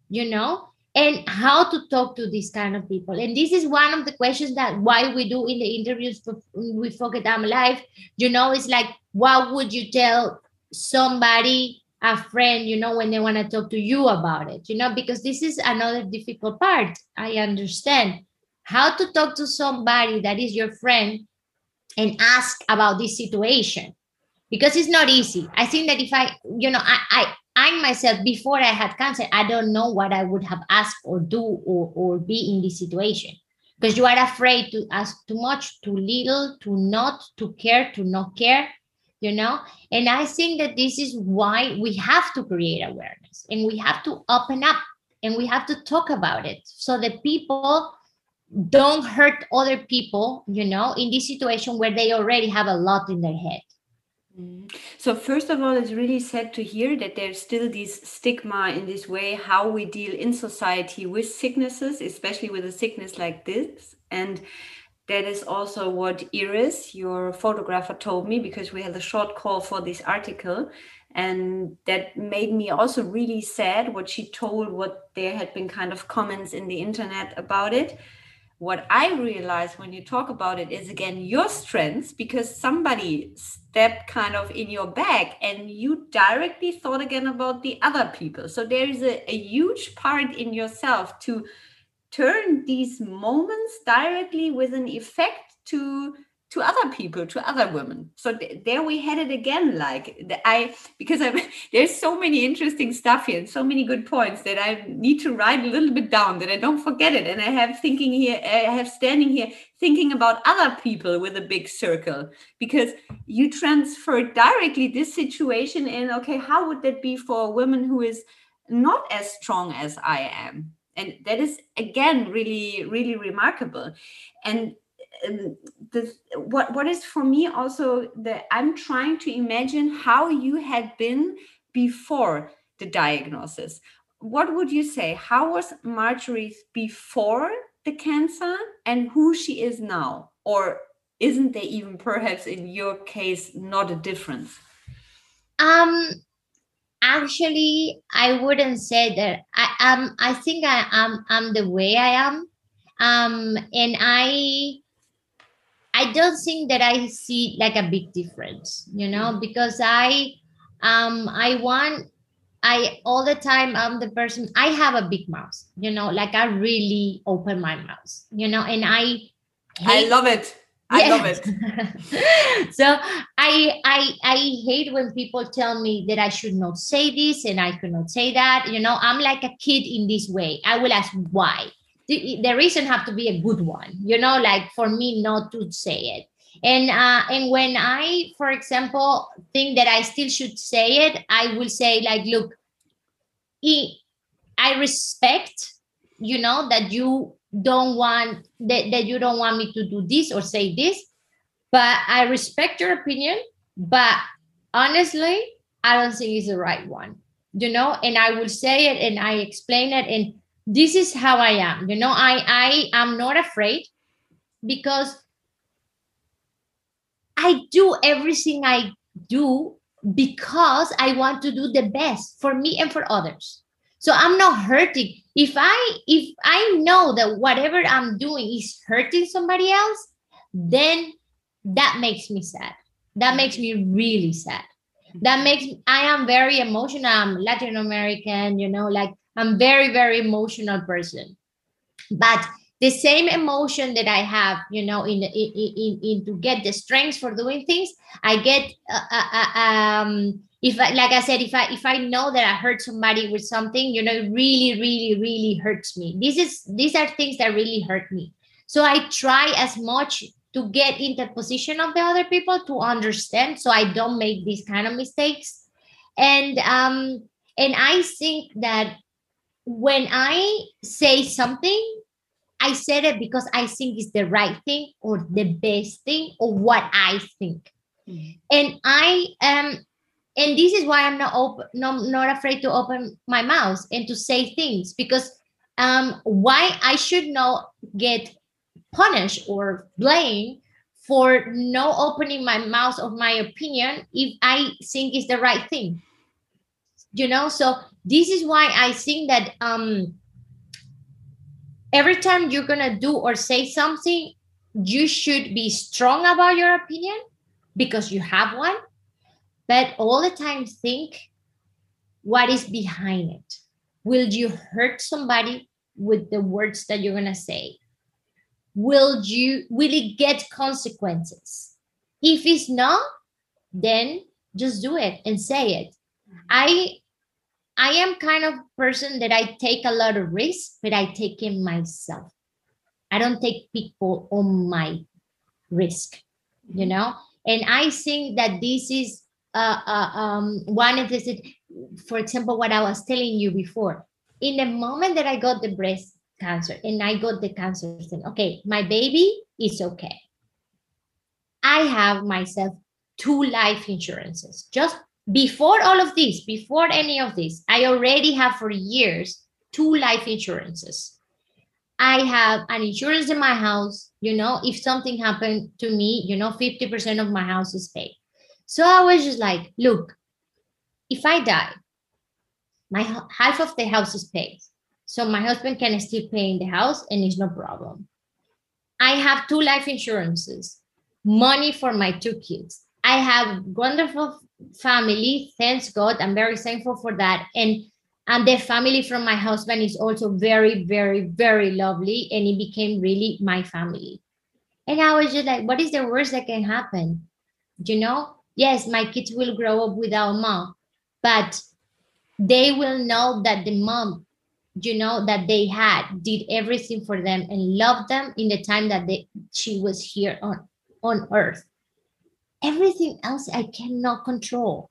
you know, and how to talk to these kind of people. And this is one of the questions that why we do in the interviews with Focus I'm Live. You know, it's like, what would you tell somebody a friend, you know, when they want to talk to you about it, you know, because this is another difficult part. I understand how to talk to somebody that is your friend and ask about this situation. Because it's not easy. I think that if I, you know, I, I, I myself, before I had cancer, I don't know what I would have asked or do or, or be in this situation. Because you are afraid to ask too much, too little, to not, to care, to not care you know? And i think that this is why we have to create awareness and we have to open up and we have to talk about it so that people don't hurt other people you know in this situation where they already have a lot in their head
mm-hmm. so first of all, it's really sad to hear that there's still this stigma in this way how we deal in society with sicknesses, especially with a sickness like this. And that is also what Iris, your photographer, told me because we had a short call for this article. And that made me also really sad what she told, what there had been kind of comments in the internet about it. What I realize when you talk about it is again your strengths because somebody stepped kind of in your back and you directly thought again about the other people. So there is a, a huge part in yourself to turn these moments directly with an effect to to other people to other women. So th- there we had it again like i because i there's so many interesting stuff here and so many good points that i need to write a little bit down that i don't forget it. And i have thinking here i have standing here thinking about other people with a big circle because you transfer directly this situation in okay how would that be for a woman who is not as strong as i am? And that is again really really remarkable. And um, what what is for me also that I'm trying to imagine how you had been before the diagnosis. What would you say? How was Marjorie before the cancer and who she is now? Or isn't there even perhaps in your case not a difference?
Um actually i wouldn't say that i am i think i am i'm the way i am um and i i don't think that i see like a big difference you know because i um i want i all the time i'm the person i have a big mouth you know like i really open my mouth you know and i
i love it I love it.
so I I I hate when people tell me that I should not say this and I could not say that. You know, I'm like a kid in this way. I will ask why. The, reason have to be a good one. You know, like for me not to say it. And uh, and when I, for example, think that I still should say it, I will say like, look, I respect, you know, that you don't want that, that you don't want me to do this or say this but i respect your opinion but honestly i don't think it's the right one you know and i will say it and i explain it and this is how i am. You know i i am not afraid because i do everything i do because i want to do the best for me and for others. So i'm not hurting. If i if i know that whatever i'm doing is hurting somebody else then that makes me sad. That makes me really sad. Mm-hmm. That makes i am very emotional. I'm latin american you know like i'm very very emotional person but the same emotion that i have you know in in, in, in to get the strength for doing things i get uh, uh, uh um if I, like I said, if I if I know that I hurt somebody with something, you know, it really, really, really hurts me. This is these are things that really hurt me. So I try as much to get in the position of the other people to understand, so I don't make these kind of mistakes. And um, and I think that when I say something, I said it because I think it's the right thing or the best thing or what I think. Mm-hmm. And I am and this is why i'm not open no, not afraid to open my mouth and to say things because um why i should not get punished or blamed for no opening my mouth of my opinion if i think it's the right thing you know so this is why i think that um every time you're gonna do or say something you should be strong about your opinion because you have one but all the time think what is behind it. Will you hurt somebody with the words that you're gonna say? Will you will it get consequences? If it's not, then just do it and say it. I I am kind of person that I take a lot of risk, but I take it myself. I don't take people on my risk, you know? And I think that this is uh, uh, um, one of this, for example, what I was telling you before, in the moment that I got the breast cancer and I got the cancer, thing, okay, my baby is okay. I have myself two life insurances. Just before all of this, before any of this, I already have for years two life insurances. I have an insurance in my house. You know, if something happened to me, you know, 50% of my house is paid. So I was just like, look, if I die, my half of the house is paid. So my husband can still pay in the house and it's no problem. I have two life insurances, money for my two kids. I have wonderful family. Thanks God. I'm very thankful for that. And and the family from my husband is also very, very, very lovely. And it became really my family. And I was just like, what is the worst that can happen? You know? yes, my kids will grow up without mom, but they will know that the mom, you know, that they had did everything for them and loved them in the time that they, she was here on, on earth. Everything else I cannot control.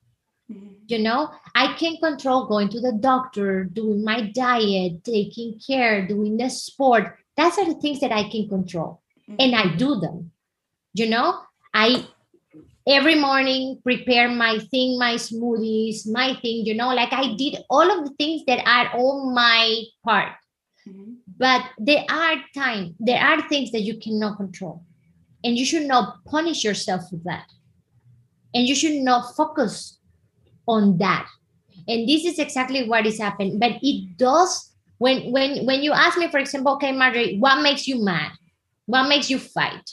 Mm-hmm. You know, I can control going to the doctor, doing my diet, taking care, doing the sport. That's are the things that I can control. Mm-hmm. And I do them. You know, I every morning prepare my thing my smoothies my thing you know like i did all of the things that are on my part mm-hmm. but there are time there are things that you cannot control and you should not punish yourself for that and you should not focus on that and this is exactly what is happening but it does when when when you ask me for example okay marjorie what makes you mad what makes you fight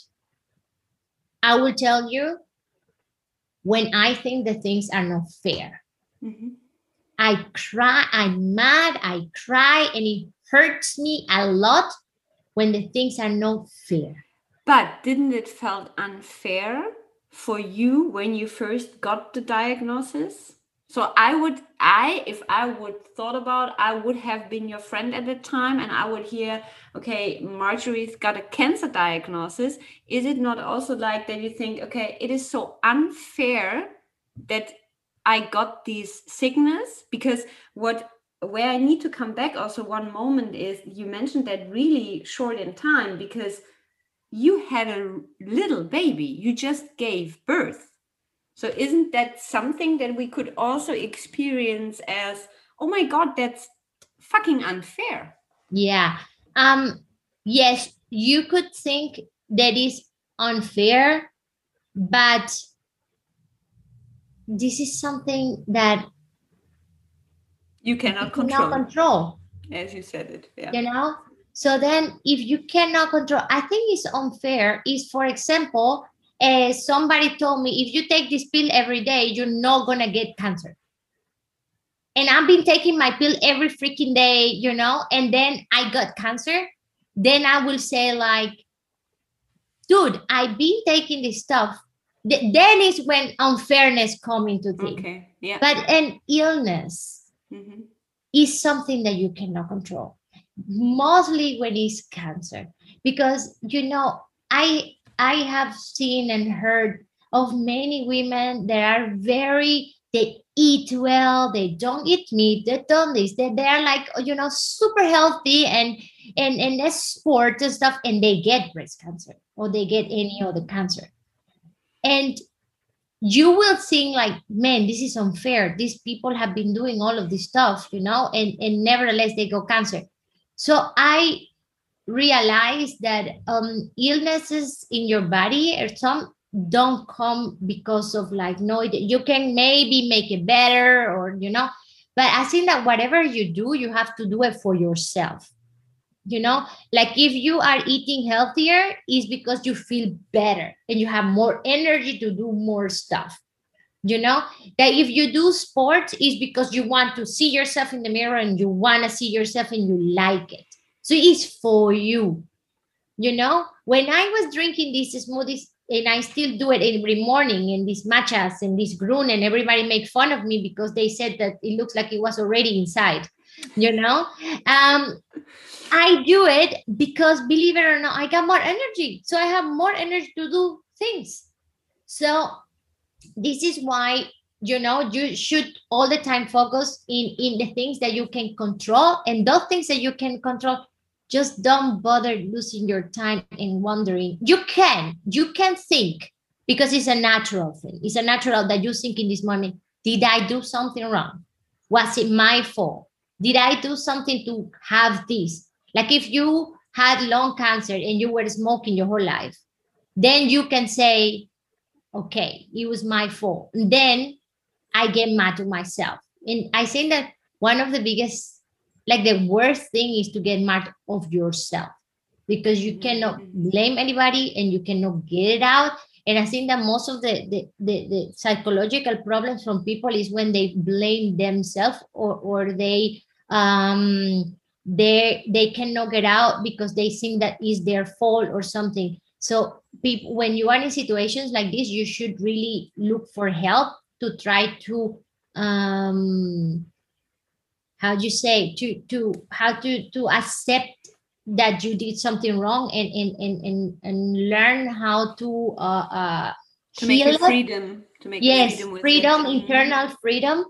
i will tell you when I think the things are not fair. Mm-hmm. I cry, I'm mad, I cry, and it hurts me a lot when the things are not fair.
But didn't it felt unfair for you when you first got the diagnosis? so i would i if i would thought about i would have been your friend at the time and i would hear okay marjorie's got a cancer diagnosis is it not also like that you think okay it is so unfair that i got these sickness because what where i need to come back also one moment is you mentioned that really short in time because you had a little baby you just gave birth so isn't that something that we could also experience as, oh my God, that's fucking unfair?
Yeah. Um, yes, you could think that is unfair, but this is something that
you cannot you control.
Cannot control.
As you said it. Yeah.
You know? So then if you cannot control, I think it's unfair is for example, uh, somebody told me if you take this pill every day, you're not gonna get cancer. And I've been taking my pill every freaking day, you know, and then I got cancer. Then I will say, like, dude, I've been taking this stuff th- then is when unfairness come into thing.
Okay. Yeah.
But an illness
Mhm.
is something that you cannot control mostly when it's cancer. Because you know i i have seen and heard of many women that are very they eat well they don't eat meat they don't this they, they are like you know super healthy and and and they sport and stuff and they get breast cancer or they get any other cancer. And you will think like man this is unfair. These people have been doing all of this stuff you know and and nevertheless they go cancer so i realized that um illnesses in your body or some don't come because of like no you can maybe make it better or you know but i think that whatever you do you have to do it for yourself. You know like if you are eating healthier is because you feel better and you have more energy to do more stuff you know that if you do sports is because you want to see yourself in the mirror and you want to see yourself and you like it so it's for you you know when i was drinking these smoothies and i still do it every morning in these matchas and this grun and everybody make fun of me because they said that it looks like it was already inside you know um I do it because believe it or not, I got more energy. So I have more energy to do things. So this is why you know you should all the time focus in in the things that you can control and those things that you can control just don't bother losing your time and wondering. You can you can think because it's a natural thing. It's a natural that you think in this morning did i do something wrong? Was it my fault? Did i do something to have this? Like if you had lung cancer and you were smoking your whole life, then you can say, okay, it was my fault. And then I get mad to myself. And I think that one of the biggest, like the worst thing is to get mad of yourself because you cannot blame anybody and you cannot get it out. And I think that most of the, the, the, the psychological problems from people is when they blame themselves or, or they um they they cannot get out because they think that is their fault or something so people when you are in situations like this you should really look for help to try to um how do you say to to how to to accept that you did something wrong and and and and, and learn how to uh, uh
to make it freedom to make
yes
freedom, with
freedom internal freedom.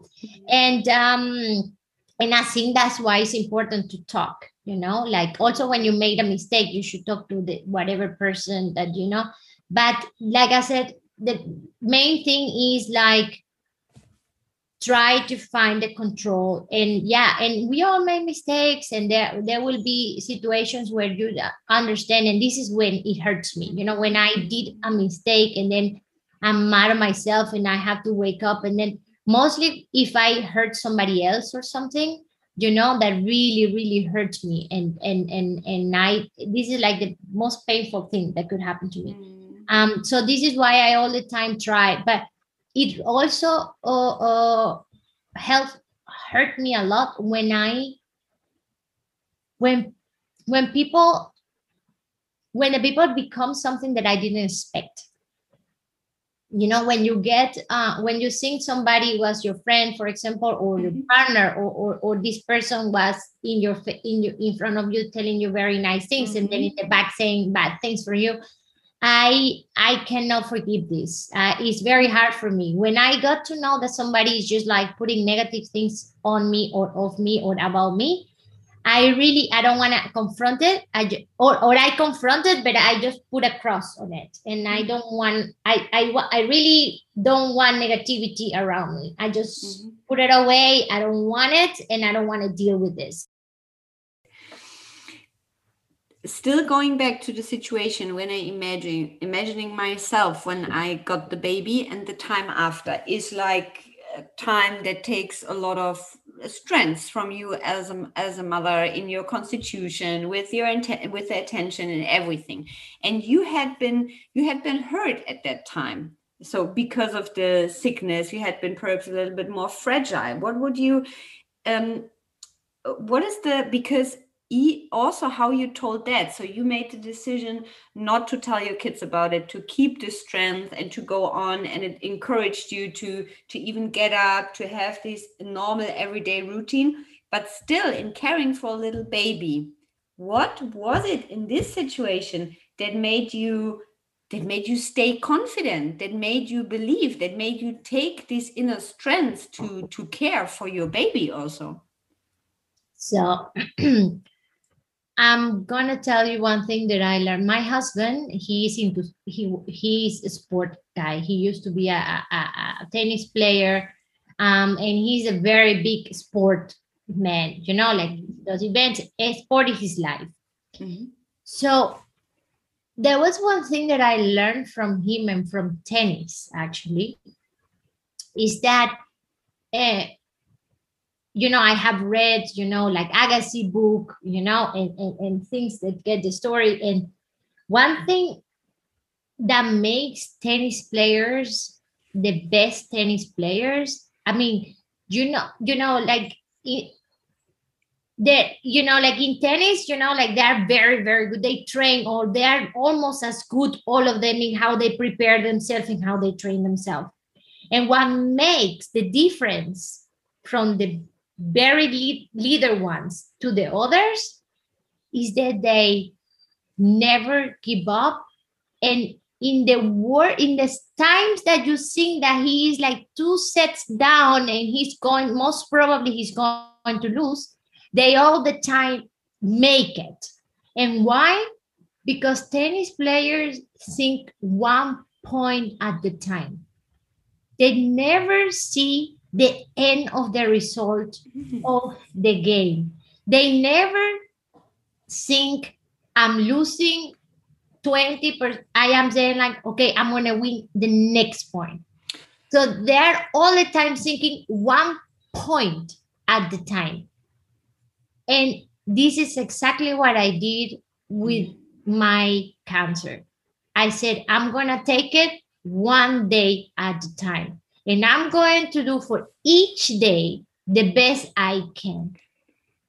And um and i think that's why it's important to talk you know like also when you made a mistake you should talk to the whatever person that you know. But like i said the main thing is like try to find the control. And yeah and we all make mistakes and there there will be situations where you understand and this is when it hurts me. You know when i did a mistake and then i'm mad at myself and i have to wake up and then mostly if i hurt somebody else or something you know that really really hurts me. And and and and i this is like the most painful thing that could happen to me.
Mm.
um so this is why i all the time try but it also uh, uh helped hurt me a lot when i when when people when the people become something that i didn't expect you know when you get uh, when you think somebody was your friend for example or your
Mhm.
partner or, or or this person was in your in your in front of you telling you very nice things and then in the back saying bad things for you i i cannot forgive this. Uh, it's very hard for me. When i got to know that somebody is just like putting negative things on me or of me or about me I really I don't want to confront it. I ju- or or I confront it, but I just put a cross on it, and I don't want I I I really don't want negativity around me. I just
Mhm.
put it away. I don't want it, and I don't want to deal with this.
still going back to the situation when I imagine imagining myself when I got the baby and the time after is like a time that takes a lot of strength from you as a, as a mother in your constitution with your with the attention and everything. And you had been you had been hurt at that time. So because of the sickness you had been perhaps a little bit more fragile. What would you um what is the because also how you told that. So you made the decision not to tell your kids about it, to keep the strength and to go on. And it encouraged you to to even get up, to have this normal everyday routine. But still, in caring for a little baby, what was it in this situation that made you that made you stay confident that made you believe that made you take this inner strength to to care for your baby also
so i'm gonna tell you one thing that i learned my husband he's into he he's a sport guy he used to be a, a, a tennis player um, and he's a very big sport man, you know, like those events, sport is his life. Mm-hmm. So there was one thing that I learned from him and from tennis actually, is that, uh, you know, I have read, you know, like Agassi book, you know, and, and, and things that get the story. And one thing that makes tennis players the best tennis players, I mean, you know, you know, like it, that you know like in tennis you know like they're very very good they train or they're almost as good all of them in how they prepare themselves and how they train themselves and what makes the difference from the very lead, leader ones to the others is that they never give up and in the war in the times that you think that he is like two sets down and he's going most probably he's going to lose they all the time make it. And why? Because tennis players think one point at the time. They never see the end of the result of the game. They never think I'm losing 20 percent. I am saying like, okay, I'm gonna win the next point. So they're all the time thinking one point at the time. And this is exactly what I did with my cancer. I said, I'm to take it one day at a time. And I'm going to do for each day the best I can.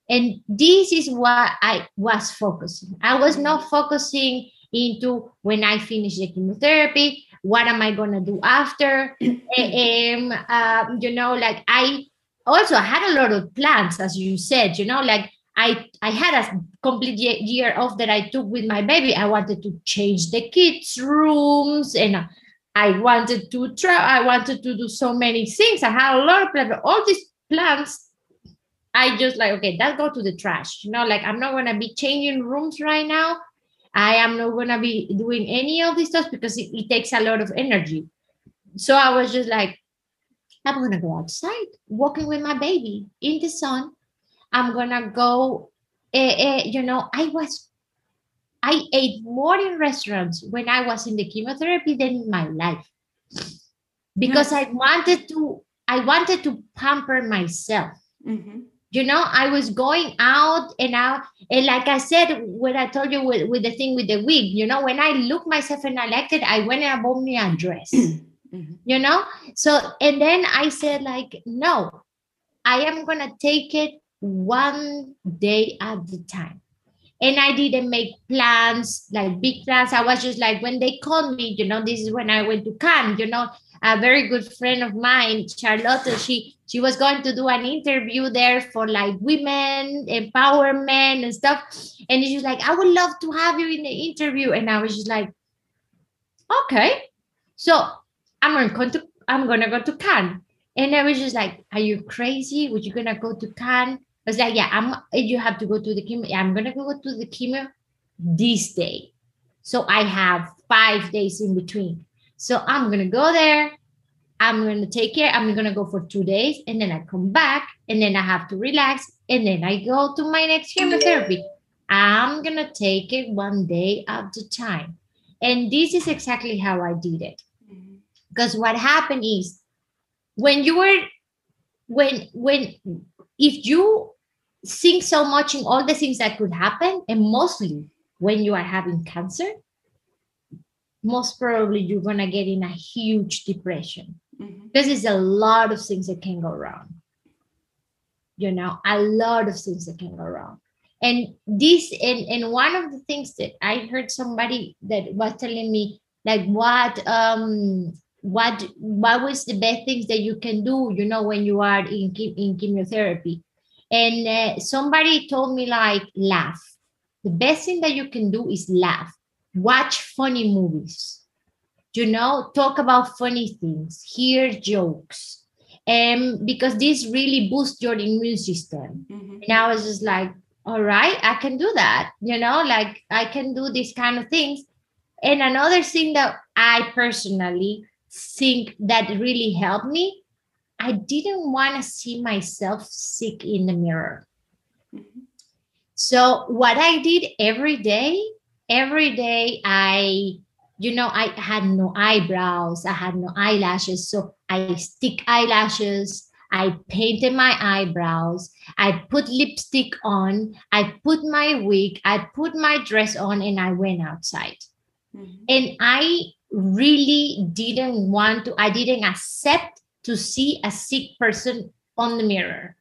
And this is what I was focusing. I was not focusing into when I finish the chemotherapy, what am I going to do after? um, uh, you know, like I also had a lot of plans, as you said, you know, like I I had a complete year off that I took with my baby. I wanted to change the kids' rooms and I wanted to try, I wanted to do so many things. I had a lot of plans, all these plans. I just like, okay, that go to the trash. You know, like I'm not gonna be changing rooms right now. I am not gonna be doing any of this stuff because it, it takes a lot of energy. So I was just like, I'm gonna go outside, walking with my baby in the sun. I'm gonna go. Uh, uh, you know, I was, I ate more in restaurants when I was in the chemotherapy than in my life, because I wanted to. I wanted to pamper myself. Mm-hmm. You know, I was going out and out, and like I said, when I told you with, with the thing with the wig, you know, when I look myself and I liked it, I went and bought me a dress. Mm-hmm. You know, so and then I said like, no, I am gonna take it one day at a time. And I didn't make plans, like big plans. I was just like, when they called me, you know, this is when I went to Cannes, you know, a very good friend of mine, Charlotte, she she was going to do an interview there for like women empowerment and stuff. And she's like, I would love to have you in the interview. And I was just like, okay. So I'm going to I'm gonna go to Cannes. And I was just like, Are you crazy? Would you gonna go to Cannes? I was like, Yeah, I'm you have to go to the chemo. I'm gonna go to the chemo this day. So I have five days in between. So I'm gonna go there. I'm gonna take care. I'm gonna go for two days and then I come back and then I have to relax and then I go to my next chemotherapy. I'm gonna take it one day at a time. And this is exactly how I did it. Mm-hmm. Because what happened is when you were when when if you think so much in all the things that could happen, and mostly when you are having cancer, most probably you're gonna get in a huge depression. Mm-hmm. Because there's a lot of things that can go wrong. You know, a lot of things that can go wrong. and this and and one of the things that i heard somebody that was telling me like what um what what was the best things that you can do you know when you are in in chemotherapy and uh, somebody told me like laugh. The best thing that you can do is laugh. Watch funny movies. You know talk about funny things hear jokes. And um, because this really boosts your immune system. Mm-hmm. and i was just like all right i can do that. You know like i can do these kind of things. And another thing that i personally think that really helped me i didn't want to see myself sick in the mirror mm-hmm. so what i did every day every day i you know i had no eyebrows i had no eyelashes so i stick eyelashes I painted my eyebrows. I put lipstick on. I put my wig. I put my dress on and I went outside. Mm-hmm. And I really didn't want to, I didn't accept to see a sick person on the mirror,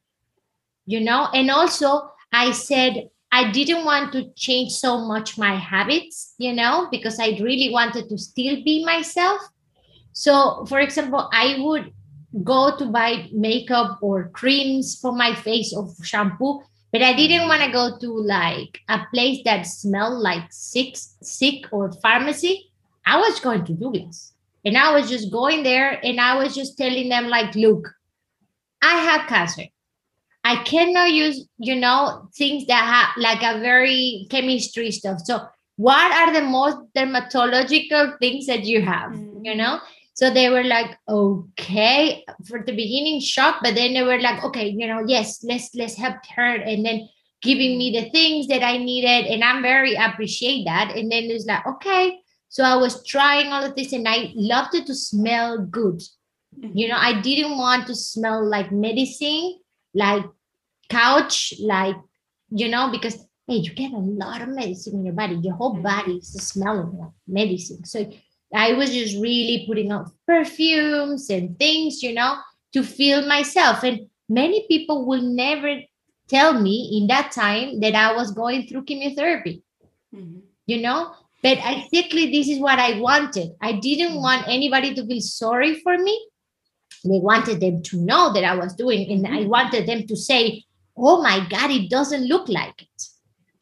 you know? And also, I said, I didn't want to change so much my habits, you know, because I really wanted to still be myself. So, for example, I would go to buy makeup or creams for my face or shampoo but i didn't want to go to like a place that smelled like sick sick or pharmacy i was going to douglas and i was just going there and i was just telling them like look i have cancer i cannot use you know things that have like a very chemistry stuff so what are the most dermatological things that you have mm-hmm. you know so they were like, okay, for the beginning, shock, but then they were like, okay, you know, yes, let's let's help her, and then giving me the things that I needed, and I'm very appreciate that. And then it's like, okay, so I was trying all of this, and I loved it to smell good. Mm-hmm. You know, I didn't want to smell like medicine, like couch, like you know, because hey, you get a lot of medicine in your body. Your whole mm-hmm. body is smelling like medicine. So I was just really putting out perfumes and things, you know, to feel myself. And many people will never tell me in that time that I was going through chemotherapy, mm-hmm. you know. But exactly this is what I wanted. I didn't mm-hmm. want anybody to feel sorry for me. They wanted them to know that I was doing, and I mm-hmm. wanted them to say, Oh my God, it doesn't look like it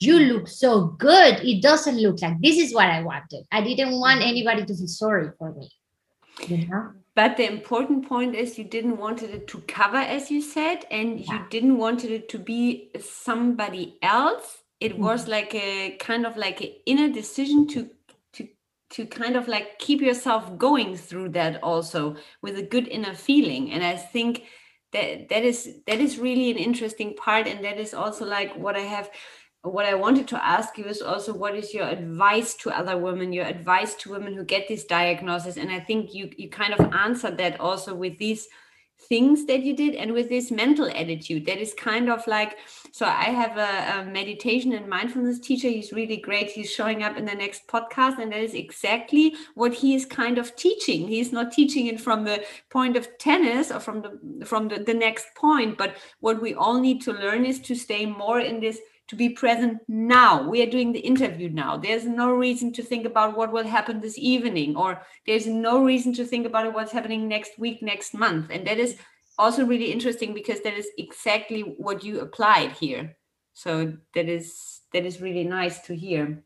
you look so good. It doesn't look like this is what I wanted. I didn't want mm-hmm. anybody to feel sorry for me. You know?
But the important point is you didn't want it to cover, as you said, and yeah. you didn't want it to be somebody else. It mm-hmm. was like a kind of like an inner decision to to to kind of like keep yourself going through that also with a good inner feeling. And I think that that is that is really an interesting part, and that is also like what I have what I wanted to ask you is also what is your advice to other women, your advice to women who get this diagnosis? And I think you you kind of answered that also with these things that you did and with this mental attitude that is kind of like so i have a, a, meditation and mindfulness teacher he's really great he's showing up in the next podcast and that is exactly what he is kind of teaching he's not teaching it from the point of tennis or from the from the, the next point but what we all need to learn is to stay more in this to be present now. We are doing the interview now. There's no reason to think about what will happen this evening, or there's no reason to think about what's happening next week, next month. And that is also really interesting because that is exactly what you applied here. So that is that is really nice to hear.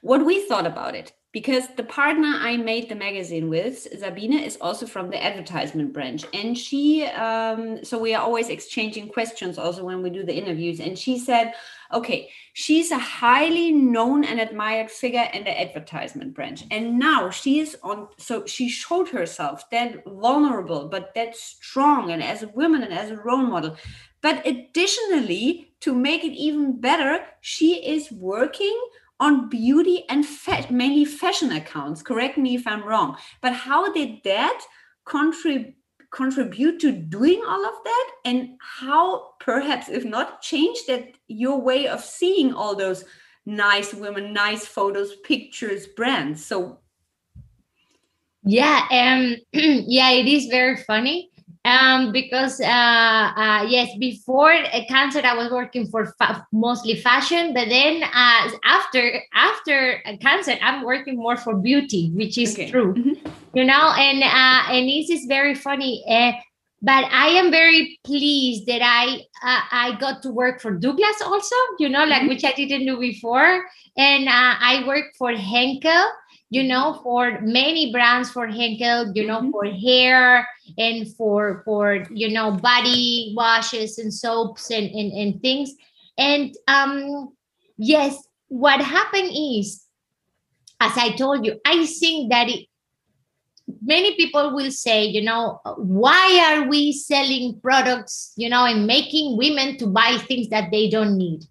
What we thought about it because the partner I made the magazine with, Sabine, is also from the advertisement branch. And she, um, so we are always exchanging questions also when we do the interviews. And she said, okay, she's a highly known and admired figure in the advertisement branch. And now she is on, so she showed herself that vulnerable, but that strong, and as a woman and as a role model. But additionally, to make it even better, she is working on beauty and fa- mainly fashion accounts. Correct me if I'm wrong. But how did that contribute? contribute to doing all of that and how perhaps if not change that your way of seeing all those nice women nice photos pictures brands so
yeah um yeah it is very funny um, because uh, uh, yes, before uh, cancer, I was working for fa- mostly fashion, but then uh, after after cancer, I'm working more for beauty, which is okay. true, mm-hmm. you know. And uh, and this is very funny. Uh, but I am very pleased that I uh, I got to work for Douglas also, you know, like mm-hmm. which I didn't do before, and uh, I worked for Henkel, you know, for many brands for Henkel, you know, mm-hmm. for hair and for for you know body washes and soaps and and, and things, and um yes, what happened is, as I told you, I think that it many people will say, you know, why are we selling products, you know, and making women to buy things that they don't need?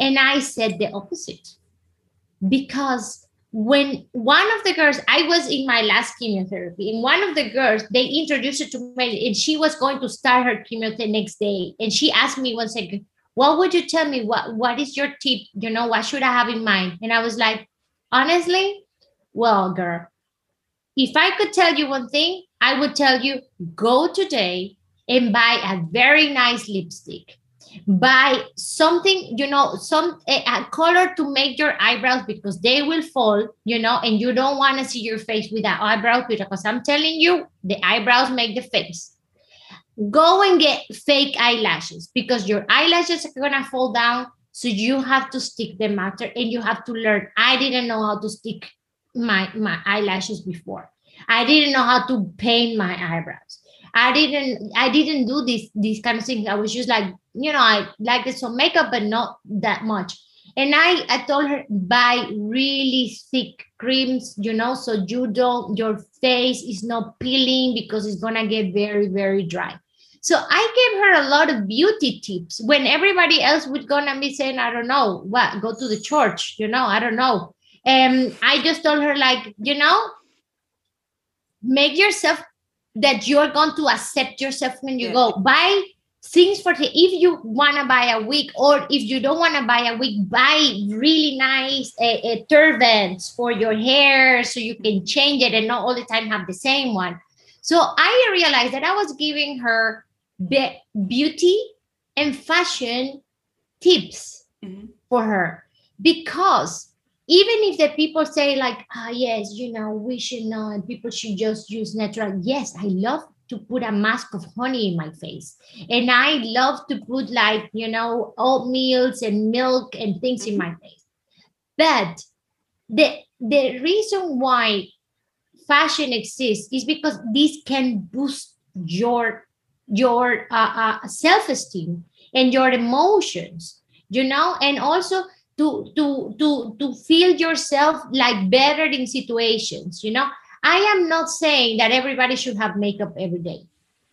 And I said the opposite. Because when one of the girls, I was in my last chemotherapy, and one of the girls, they introduced it to me, and she was going to start her chemotherapy next day. And she asked me one second, what would you tell me? What what is your tip? You know, what should I have in mind? And I was like, honestly, well, girl, if I could tell you one thing, I would tell you go today and buy a very nice lipstick. Buy something, you know, some a, a color to make your eyebrows because they will fall, you know, and you don't want to see your face with that eyebrow because I'm telling you, the eyebrows make the face. Go and get fake eyelashes because your eyelashes are gonna fall down. So you have to stick them after and you have to learn. I didn't know how to stick my my eyelashes before. I didn't know how to paint my eyebrows. I didn't I didn't do this these kind of things. I was just like, you know, I liked some makeup, but not that much. And I, I told her buy really thick creams, you know, so you don't your face is not peeling because it's gonna get very, very dry. So I gave her a lot of beauty tips when everybody else would gonna be saying, I don't know, what, go to the church, you know, I don't know. And I just told her, like, you know, make yourself that you're going to accept yourself when you yeah. go. Buy things for the if you want to buy a wig or if you don't want to buy a wig buy really nice uh, uh, turbans for your hair so you can change it and not all the time have the same one so i realized that i was giving her be- beauty and fashion tips mm-hmm. for her because even if the people say like ah oh, yes you know we should not people should just use natural yes i love to put a mask of honey in my face. And i love to put like you know oatmeals and milk and things in my mm-hmm. face. But the the reason why fashion exists is because this can boost your your uh, uh, self-esteem and your emotions you know? And also to to to to feel yourself like better in situations you know? I am not saying that everybody should have makeup every day.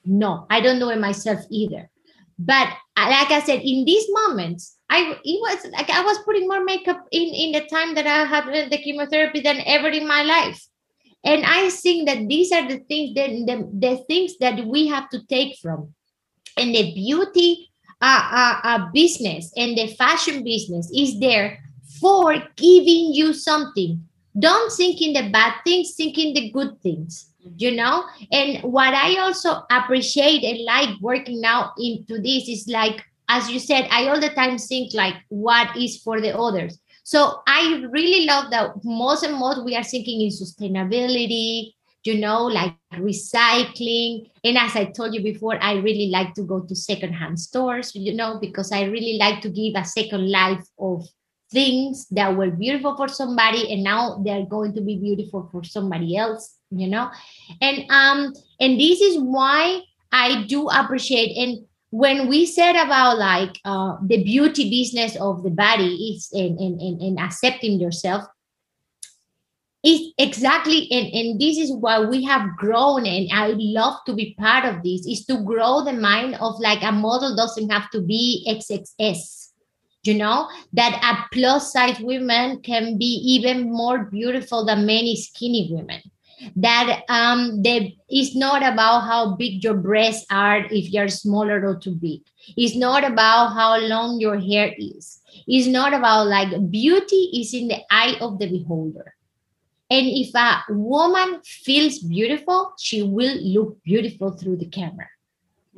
No i don't do it myself either. But uh, like i said in these moments i it was like i was putting more makeup in in the time that i had the chemotherapy than ever in my life. And i think that these are the things that the, the things that we have to take from. And the beauty a, a, a business and the fashion business is there for giving you something. Don't think in the bad things think in the good things you know? And what i also appreciate and like working now into this is like as you said i all the time think like what is for the others? So i really love that most and most we are thinking in sustainability you know, like recycling. And as I told you before, I really like to go to secondhand stores, you know, because I really like to give a second life of things that were beautiful for somebody and now they're going to be beautiful for somebody else, you know. And um, and this is why I do appreciate and when we said about like uh, the beauty business of the body is in, in, in, in accepting yourself is exactly and, and this is why we have grown and i love to be part of this is to grow the mind of like a model doesn't have to be xxs you know? That a plus size woman can be even more beautiful than many skinny women. That um that is not about how big your breasts are if you're smaller or too big. It's not about how long your hair is. It's not about like beauty is in the eye of the beholder and if a woman feels beautiful, she will look beautiful through the camera.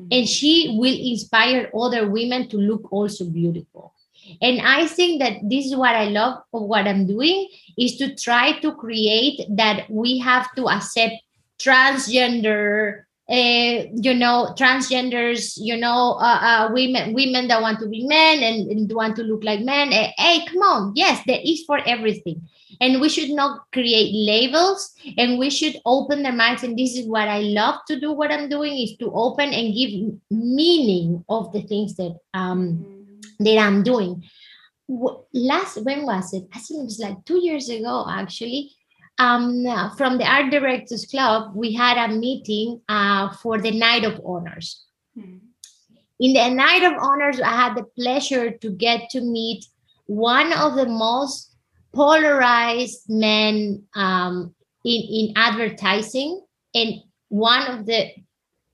mm-hmm. and she will inspire other women to look also beautiful and i think that this is what i love of what i'm doing is to try to create that we have to accept transgender uh, you know transgenders you know uh, uh, women women that want to be men and, and want to look like men uh, hey come on yes there is for everything and we should not create labels and we should open their minds. And this is what i love to do what i'm doing is to open and give meaning of the things that um that i'm doing. Last when was it? I think it was like two years ago actually. Um, from the art directors club we had a meeting uh, for the night of honors. Mm-hmm. in the night of honors i had the pleasure to get to meet one of the most polarized men um, in, in advertising and one of the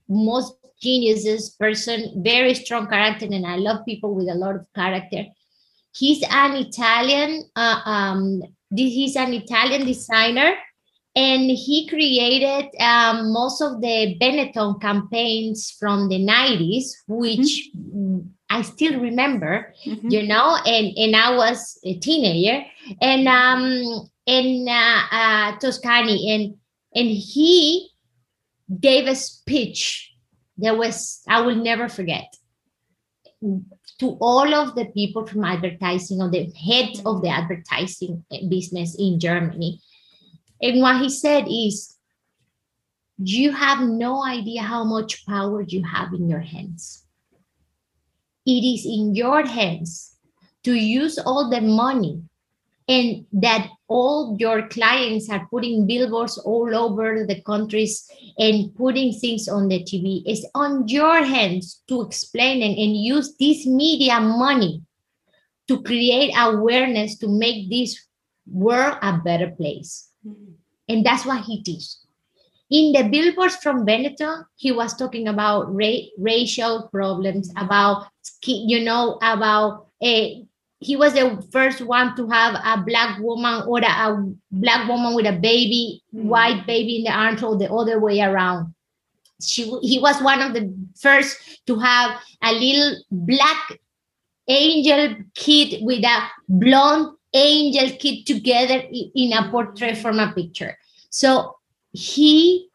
most geniuses person very strong character and i love people with a lot of character he's an italian uh, um, he's an italian designer and he created um, most of the benetton campaigns from the 90s which mm-hmm. I still remember, mm-hmm. you know, and and I was a teenager, and um in uh, uh, Toscani, and and he gave a speech that was I will never forget to all of the people from advertising or the head of the advertising business in Germany. And what he said is, you have no idea how much power you have in your hands it is in your hands to use all the money and that all your clients are putting billboards all over the countries and putting things on the TV. It's on your hands to explain and, and use this media money to create awareness to make this world a better place. Mm-hmm. And that's what he did in the billboards from Benetton, he was talking about ra- racial problems, about you know about a. He was the first one to have a black woman or a, a black woman with a baby, mm-hmm. white baby in the arms, or the other way around. She, he was one of the first to have a little black angel kid with a blonde angel kid together in a portrait from a picture. So he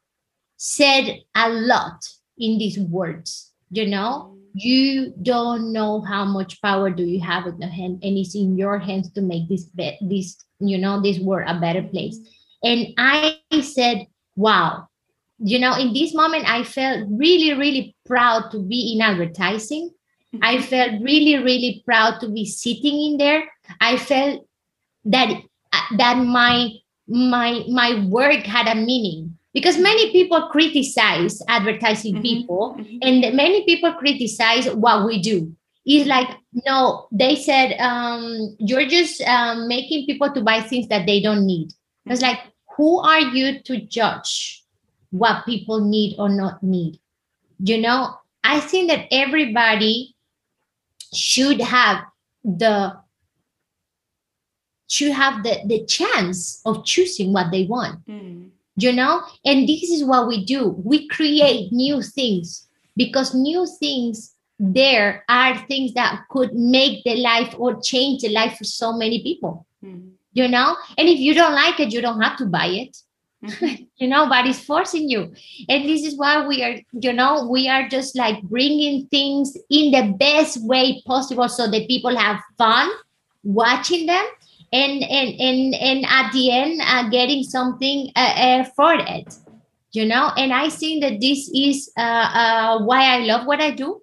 said a lot in these words you know? You don't know how much power do you have in the hand and it's in your hands to make this be- this you know this world a better place. And i said wow. You know in this moment i felt really really proud to be in advertising. I mm-hmm. felt really really proud to be sitting in there. I felt that that my my my work had a meaning because many people criticize advertising mm-hmm. people mm-hmm. and many people criticize what we do it's like no they said um, you're just um, making people to buy things that they don't need it's like who are you to judge what people need or not need you know i think that everybody should have the should have the, the chance of choosing what they want. Mm. You know? And this is what we do. We create new things because new things there are things that could make the life or change the life for so many people. Mm. You know? And if you don't like it, you don't have to buy it. Mm-hmm. you know, but it's forcing you. And this is why we are, you know, we are just like bringing things in the best way possible so that people have fun watching them and and and, and at the end uh, getting something uh, uh, for it you know? And i think that this is uh, uh, why i love what i do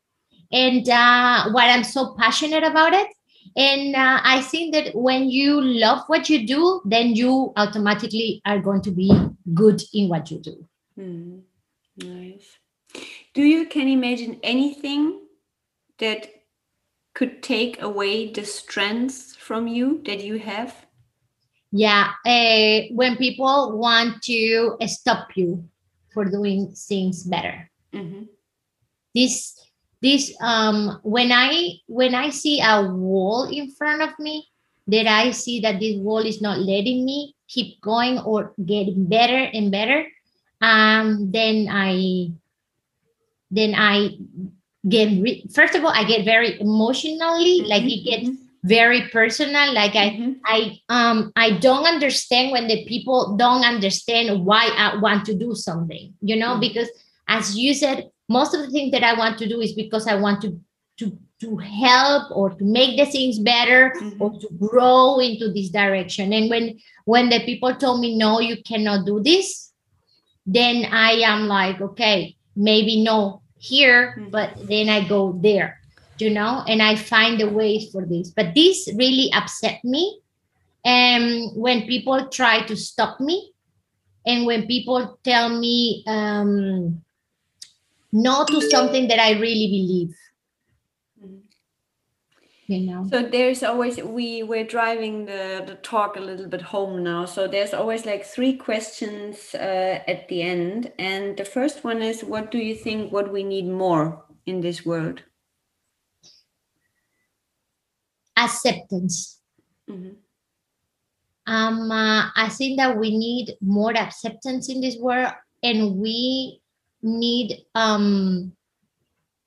and why i'm so passionate about it. And i think that when you love what you do then you automatically are going to be good in what you do. Mm,
nice. Do you can imagine anything that could take away the strengths from you that you have?
Yeah, uh, when people want to stop you for doing things better. Mm-hmm. This this um when I when I see a wall in front of me that I see that this wall is not letting me keep going or getting better and better, um, then I then I get re- first of all I get very emotionally, like it gets very personal. Like I
Mhm.
I um I don't understand when the people don't understand why I want to do something, you know,
Mhm.
because as you said, most of the things that I want to do is because I want to to to help or to make the things better
Mhm.
or to grow into this direction. And when when the people told me no, you cannot do this, then I am like, okay, maybe no here,
Mhm.
but then I go there, you know, and I find a way for this. But this really upset me. And when people try to stop me, and when people tell me um, no to something that I really believe,
Mhm.
you know.
So there's always we we're driving the the talk a little bit home now. So there's always like three questions uh, at the end, and the first one is, what do you think? What we need more in this world?
Acceptance.
Mhm.
um, uh, I think that we need more acceptance in this world, and we need um,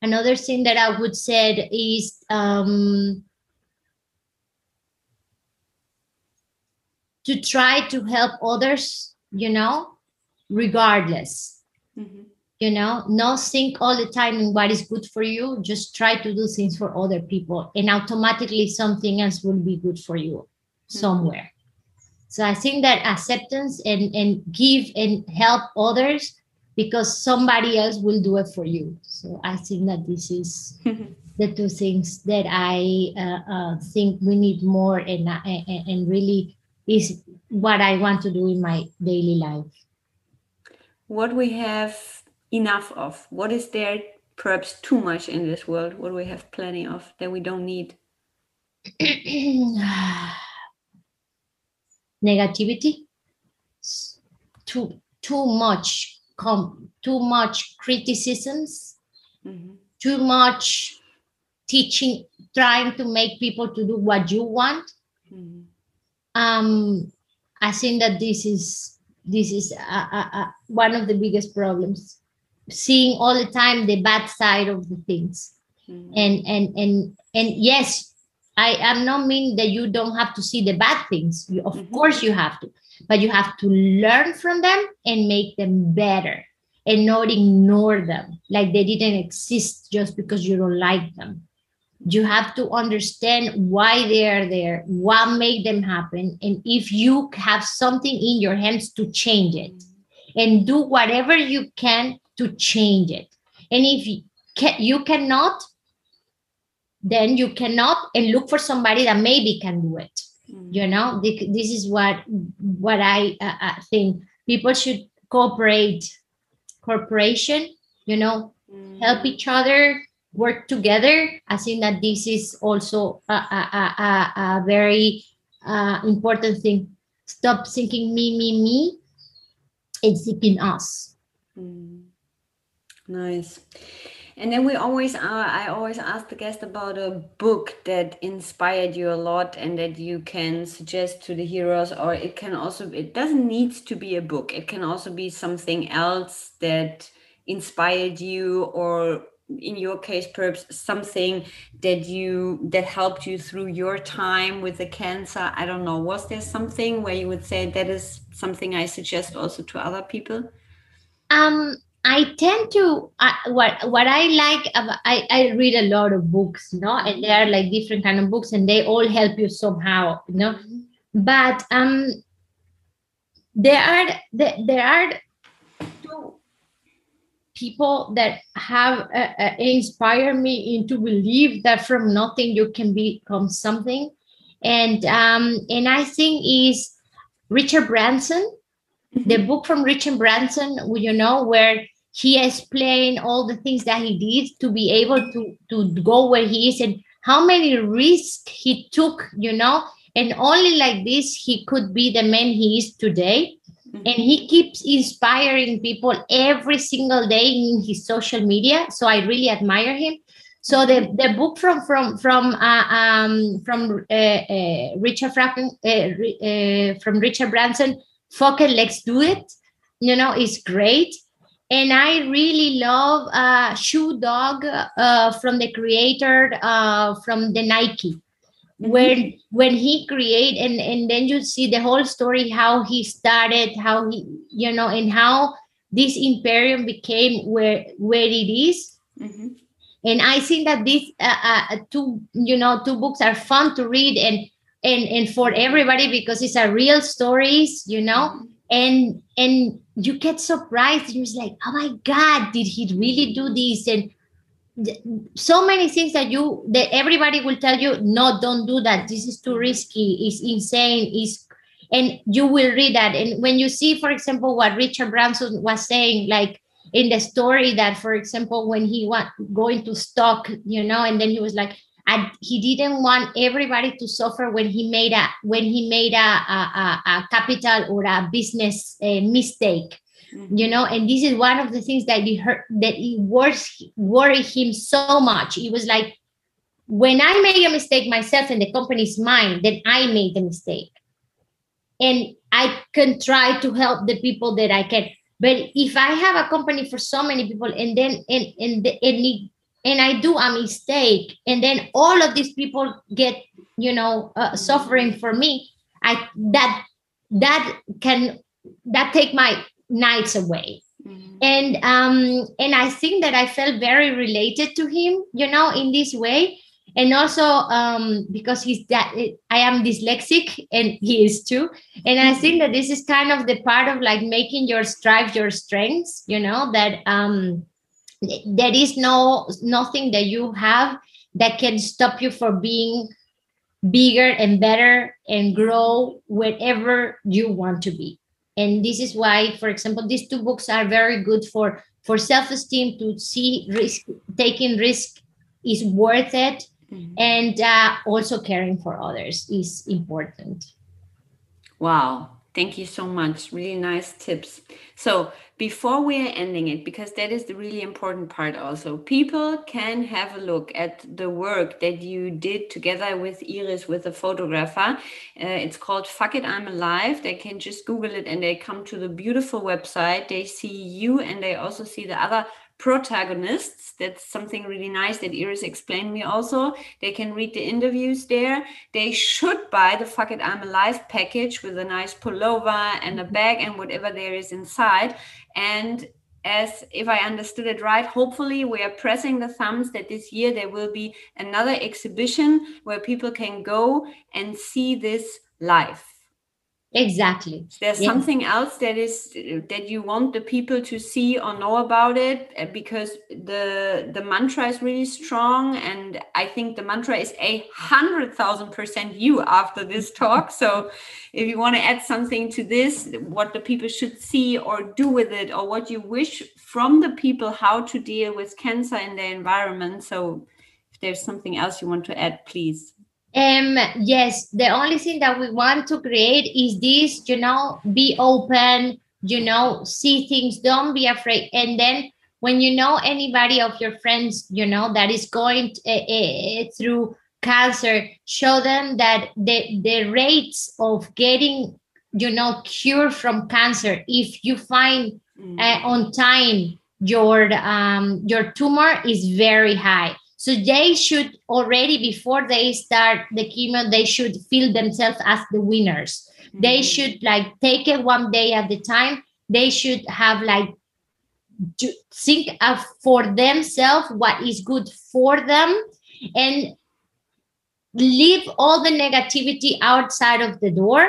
another thing that I would say is um, to try to help others. You know, regardless.
Mhm.
You know, not think all the time in what is good for you. Just try to do things for other people, and automatically something else will be good for you somewhere. So I think that acceptance and and give and help others because somebody else will do it for you. So I think that this is the two things that I uh, uh, think we need more and, uh, and and really is what I want to do in my daily life.
what we have enough of? What is there perhaps too much in this world? What we have plenty of that we don't need?
Negativity, too too much com too much criticisms
Mhm.
too much teaching trying to make people to do what you want
Mhm.
um i think that this is this is uh, uh, uh, one of the biggest problems seeing all the time the bad side of the things.
Mhm.
and and and and yes i am not mean that you don't have to see the bad things. You, of
Mhm.
course you have to but you have to learn from them and make them better and not ignore them like they didn't exist just because you don't like them. You have to understand why they are there what made them happen and if you have something in your hands to change it. And do whatever you can to change it. And if you, ca- you cannot then you cannot and look for somebody that maybe can do it.
Mhm.
you know this is what what i uh, uh, think. People should cooperate corporation you know help
Mhm.
each other work together. I think that this is also a, a, a, a, a very uh, important thing. Stop thinking me me me. And thinking us.
Mm. Nice. And then we always, uh, I always ask the guest about a book that inspired you a lot and that you can suggest to the heroes, or it can also, it doesn't need to be a book. It can also be something else that inspired you, or in your case, perhaps something that you, that helped you through your time with the cancer. I don't know. Was there something where you would say that is something I suggest also to other people?
um i tend to uh, what what i like about, I, I read a lot of books you know and there are like different kind of books and they all help you somehow you know? But um there are there, there are two people that have uh, uh, inspired me into believe that from nothing you can become something. And um and i think is richard branson the book from richard branson you know where he explained all the things that he did to be able to to go where he is and how many risks he took you know? And only like this he could be the man he is today. And he keeps inspiring people every single day in his social media. So i really admire him. So the, the book from from from uh, um, from uh, uh, richard Franken, uh, uh, from richard branson fuck it let's do it you know is great and I really love uh, Shoe Dog uh, from the creator uh, from the Nike, mm-hmm. when when he create and and then you see the whole story how he started, how he you know, and how this imperium became where where it is. Mm-hmm. And I think that these uh, uh, two you know two books are fun to read and and and for everybody because it's a real stories, you know. Mm-hmm and and you get surprised. You're like oh my god did he really do this? And so many things that you that everybody will tell you no don't do that. This is too risky. It's insane. Is and you will read that. And when you see for example what richard branson was saying like in the story that for example when he was going to stock you know and then he was like and he didn't want everybody to suffer when he made a when he made a, a, a capital or a business uh, mistake mm-hmm. you know? And this is one of the things that he hurt that it worries worried him so much. It was like when i made a mistake myself and the company's mine then i made the mistake. And i can try to help the people that i can. But if i have a company for so many people and then and and, and it and I do a mistake, and then all of these people get, you know, uh, suffering for me, I that that can that take my nights away. Mm-hmm. And um and I think that I felt very related to him, you know, in this way. And also um because he's that I am dyslexic and he is too. And I think that this is kind of the part of like making your strive your strengths, you know, that um there is no nothing that you have that can stop you from being bigger and better and grow wherever you want to be. And this is why for example these two books are very good for for self-esteem to see risk taking risk is worth it. Mm-hmm. and uh, also caring for others is important.
Wow Thank you so much. Really nice tips. So, before we are ending it, because that is the really important part also, people can have a look at the work that you did together with Iris, with a photographer. Uh, it's called Fuck It, I'm Alive. They can just Google it and they come to the beautiful website. They see you and they also see the other protagonists. That's something really nice that Iris explained me also. They can read the interviews there. They should buy the Fuck It I'm Alive package with a nice pullover and a mm-hmm. bag and whatever there is inside. And as if I understood it right, hopefully we are pressing the thumbs that this year there will be another exhibition where people can go and see this live
exactly.
There's yeah. something else that is that you want the people to see or know about it? Uh, because the the mantra is really strong and i think the mantra is a hundred thousand percent you after this talk. So if you want to add something to this what the people should see or do with it or what you wish from the people how to deal with cancer in their environment. So if there's something else you want to add please
um yes the only thing that we want to create is this you know be open you know see things don't be afraid. And then when you know anybody of your friends you know that is going uh, uh, through cancer show them that the the rates of getting you know cure from cancer if you find uh, on time your um your tumor is very high so they should already before they start the chemo, they should feel themselves as the winners. Mm-hmm. They should like take it one day at the time. They should have like to think of for themselves what is good for them and leave all the negativity outside of the door.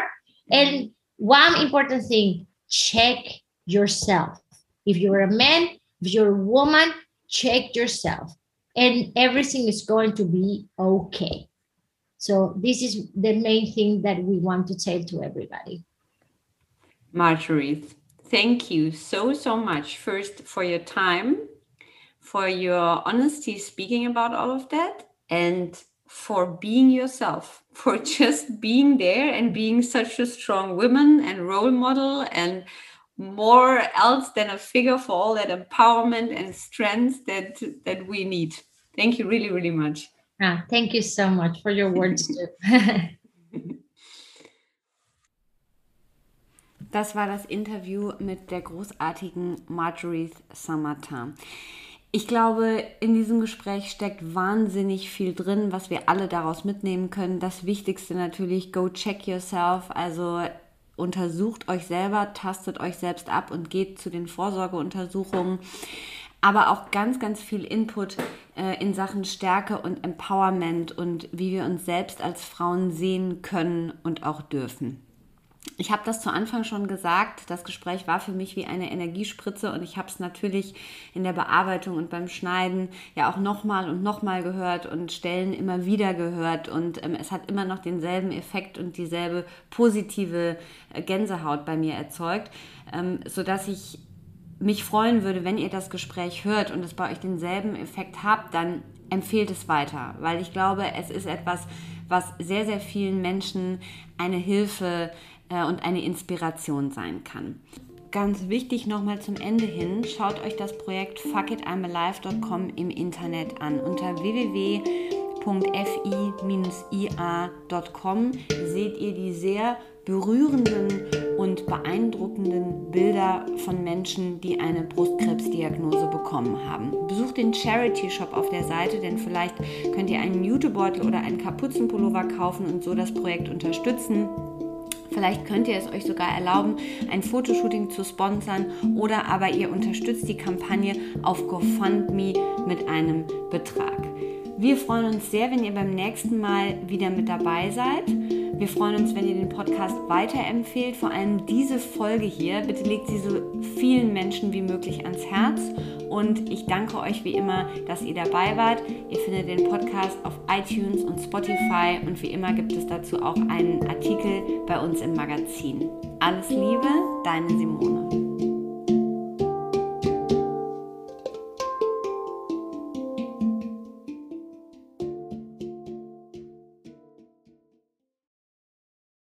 And one important thing, check yourself. If you're a man, if you're a woman, check yourself and everything is going to be okay. So this is the main thing that we want to tell to everybody.
Marjorie, thank you so, so much first for your time, for your honesty speaking about all of that, and for being yourself, for just being there and being such a strong woman and role model and more else than a figure for all that empowerment and strength that that we need thank you really really much
ah, thank you so much for your words too
Das war das Interview mit der großartigen Marjorie Saint-Martin. Ich glaube, in diesem Gespräch steckt wahnsinnig viel drin, was wir alle daraus mitnehmen können. Das Wichtigste natürlich, go check yourself. Also untersucht euch selber, tastet euch selbst ab und geht zu den Vorsorgeuntersuchungen. Aber auch ganz, ganz viel Input äh, in Sachen Stärke und Empowerment und wie wir uns selbst als Frauen sehen können und auch dürfen. Ich habe das zu Anfang schon gesagt, das Gespräch war für mich wie eine Energiespritze und ich habe es natürlich in der Bearbeitung und beim Schneiden ja auch nochmal und nochmal gehört und Stellen immer wieder gehört und ähm, es hat immer noch denselben Effekt und dieselbe positive äh, Gänsehaut bei mir erzeugt, ähm, sodass ich mich freuen würde, wenn ihr das Gespräch hört und es bei euch denselben Effekt habt, dann empfehlt es weiter, weil ich glaube, es ist etwas, was sehr, sehr vielen Menschen eine Hilfe äh, und eine Inspiration sein kann. Ganz wichtig nochmal zum Ende hin, schaut euch das Projekt fuckitI'malive.com im Internet an. Unter www.fi-ia.com seht ihr die sehr berührenden und beeindruckenden Bilder von Menschen, die eine Brustkrebsdiagnose bekommen haben. Besucht den Charity Shop auf der Seite, denn vielleicht könnt ihr einen Jutebeutel oder einen Kapuzenpullover kaufen und so das Projekt unterstützen. Vielleicht könnt ihr es euch sogar erlauben, ein Fotoshooting zu sponsern oder aber ihr unterstützt die Kampagne auf GoFundMe mit einem Betrag. Wir freuen uns sehr, wenn ihr beim nächsten Mal wieder mit dabei seid. Wir freuen uns, wenn ihr den Podcast weiterempfehlt, vor allem diese Folge hier. Bitte legt sie so vielen Menschen wie möglich ans Herz. Und ich danke euch wie immer, dass ihr dabei wart. Ihr findet den Podcast auf iTunes und Spotify und wie immer gibt es dazu auch einen Artikel bei uns im Magazin. Alles Liebe, deine Simone.